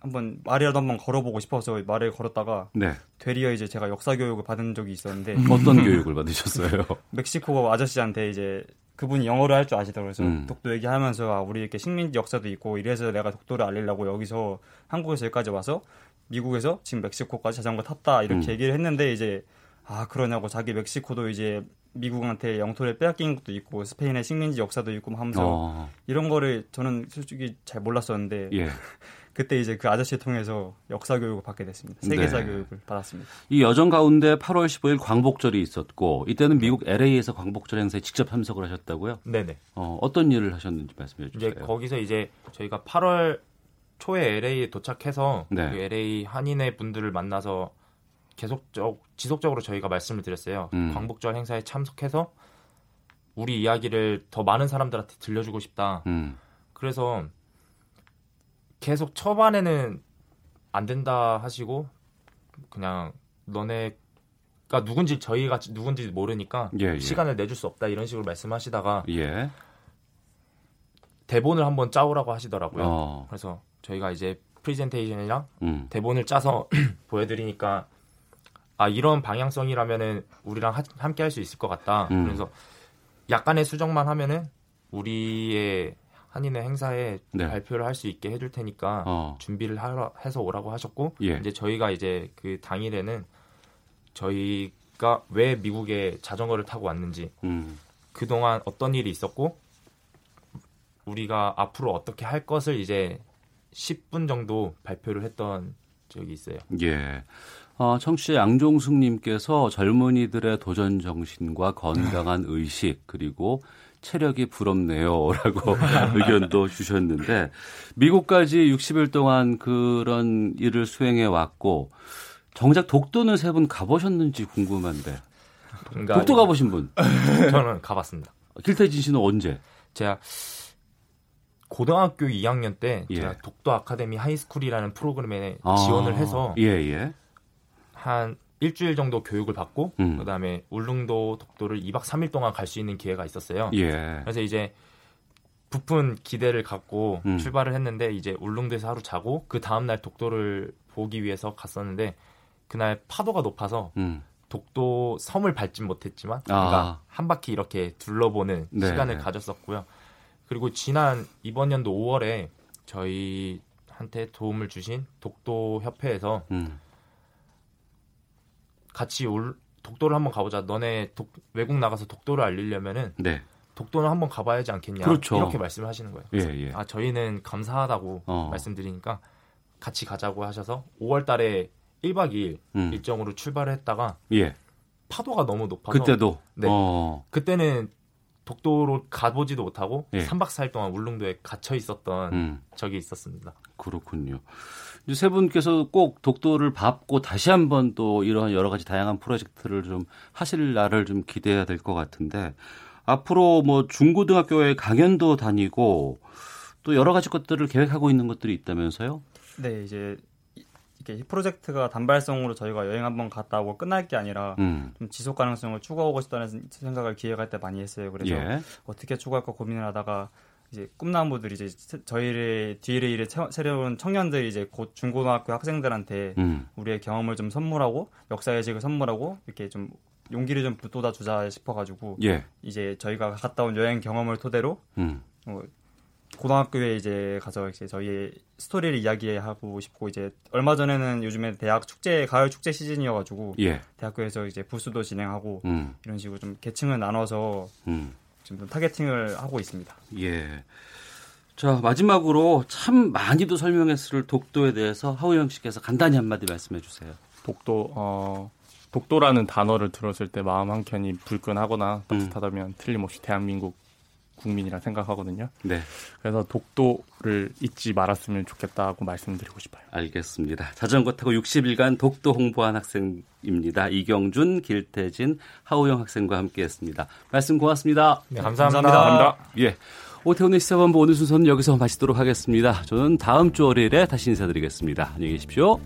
한번 말이라도 한번 걸어보고 싶어서 말을 걸었다가 네. 되리어 이제 제가 역사 교육을 받은 적이 있었는데 어떤 교육을 받으셨어요? 멕시코 아저씨한테 이제 그분이 영어를 할 줄 아시더라고요. 그래서 음. 독도 얘기하면서 아, 우리 이렇게 식민지 역사도 있고 이래서 내가 독도를 알리려고 여기서 한국에서 여기까지 와서 미국에서 지금 멕시코까지 자전거 탔다 이렇게 음. 얘기를 했는데 이제 아 그러냐고 자기 멕시코도 이제 미국한테 영토를 빼앗긴 것도 있고 스페인의 식민지 역사도 있고 뭐 하면서 어. 이런 거를 저는 솔직히 잘 몰랐었는데 예. 그때 이제 그 아저씨 통해서 역사 교육을 받게 됐습니다. 세계사 네. 교육을 받았습니다. 이 여정 가운데 8월 15일 광복절이 있었고 이때는 미국 LA에서 광복절 행사에 직접 참석을 하셨다고요? 네네. 어, 어떤 일을 하셨는지 말씀해 주세요. 이제 거기서 이제 저희가 8월 초에 LA에 도착해서 네. 그 LA 한인회 분들을 만나서 계속적 지속적으로 저희가 말씀을 드렸어요. 음. 광복절 행사에 참석해서 우리 이야기를 더 많은 사람들한테 들려주고 싶다. 음. 그래서 계속 초반에는 안 된다 하시고 그냥 너네가 누군지 저희가 누군지 모르니까 예, 예. 시간을 내줄 수 없다 이런 식으로 말씀하시다가 예. 대본을 한번 짜오라고 하시더라고요. 어. 그래서 저희가 이제 프리젠테이션이랑 음. 대본을 짜서 보여드리니까 아 이런 방향성이라면은 우리랑 하- 함께 할 수 있을 것 같다. 음. 그래서 약간의 수정만 하면은 우리의 한인회 행사에 네. 발표를 할 수 있게 해줄 테니까 어. 준비를 하러 해서 오라고 하셨고 예. 이제 저희가 이제 그 당일에는 저희가 왜 미국에 자전거를 타고 왔는지 음. 그 동안 어떤 일이 있었고 우리가 앞으로 어떻게 할 것을 이제 10분 정도 발표를 했던 적이 있어요. 예. 어, 청취자 양종숙님께서 젊은이들의 도전 정신과 건강한 의식 그리고 체력이 부럽네요라고 의견도 주셨는데 미국까지 60일 동안 그런 일을 수행해 왔고 정작 독도는 세 분 가보셨는지 궁금한데 독도 가보신 분? 저는 가봤습니다. 길태진 씨는 언제? 제가 고등학교 2학년 때 예. 제가 독도 아카데미 하이스쿨이라는 프로그램에 아, 지원을 해서 예, 예. 한 일주일 정도 교육을 받고 음. 그다음에 울릉도 독도를 2박 3일 동안 갈 수 있는 기회가 있었어요. 예. 그래서 이제 부푼 기대를 갖고 음. 출발을 했는데 이제 울릉도에서 하루 자고 그 다음 날 독도를 보기 위해서 갔었는데 그날 파도가 높아서 음. 독도 섬을 밟진 못했지만 아. 그러니까 한 바퀴 이렇게 둘러보는 네, 시간을 네. 가졌었고요. 그리고 지난 이번 연도 5월에 저희한테 도움을 주신 독도 협회에서 음. 같이 올 독도를 한번 가보자. 너네 독, 외국 나가서 독도를 알리려면은 네. 독도는 한번 가봐야지 않겠냐. 그렇죠. 이렇게 말씀을 하시는 거예요. 예, 예. 아 저희는 감사하다고 어. 말씀드리니까 같이 가자고 하셔서 5월달에 1박 2일 음. 일정으로 출발을 했다가 예. 파도가 너무 높아서 그때도 네. 어. 그때는 독도로 가보지도 못하고 예. 3박 4일 동안 울릉도에 갇혀 있었던 음. 적이 있었습니다. 그렇군요. 세 분께서 꼭 독도를 밟고 다시 한번 또 이러한 여러 가지 다양한 프로젝트를 좀 하실 날을 좀 기대해야 될 것 같은데 앞으로 뭐 중고등학교에 강연도 다니고 또 여러 가지 것들을 계획하고 있는 것들이 있다면서요? 네, 이제 이- 이렇게 이 프로젝트가 단발성으로 저희가 여행 한번 갔다 오고 끝날 게 아니라 음. 좀 지속 가능성을 추구하고 싶다는 생각을 기획할 때 많이 했어요. 그래서 예. 어떻게 추구할까 고민을 하다가 이제 꿈나무들이 이제 세- 저희를 채- 새로운 청년들이 이제 곧 중고등학교 학생들한테 음. 우리의 경험을 좀 선물하고 역사 의식을 선물하고 이렇게 좀 용기를 좀 북돋아 주자 싶어가지고 예. 이제 저희가 갔다 온 여행 경험을 토대로 음. 어, 고등학교에 이제 가서 이제 저희의 스토리를 이야기하고 싶고 이제 얼마 전에는 요즘에 대학 축제 가을 축제 시즌이어가지고 예. 대학교에서 이제 부스도 진행하고 음. 이런 식으로 좀 계층을 나눠서 음. 지금 좀 타겟팅을 하고 있습니다. 예. 자, 마지막으로 참 많이도 설명했을 독도에 대해서 하우영 씨께서 간단히 한마디 말씀해 주세요. 독도 어 독도라는 단어를 들었을 때 마음 한 켠이 불끈하거나 따뜻하다면 틀림없이 대한민국 국민이라 생각하거든요. 네. 그래서 독도를 잊지 말았으면 좋겠다고 말씀드리고 싶어요. 알겠습니다. 자전거 타고 60일간 독도 홍보한 학생입니다. 이경준, 길태진, 하우영 학생과 함께했습니다. 말씀 고맙습니다. 네, 감사합니다. 감사합니다. 예. 오태훈의 시사본부 오늘 순서는 여기서 마치도록 하겠습니다. 저는 다음 주 월요일에 다시 인사드리겠습니다. 안녕히 계십시오.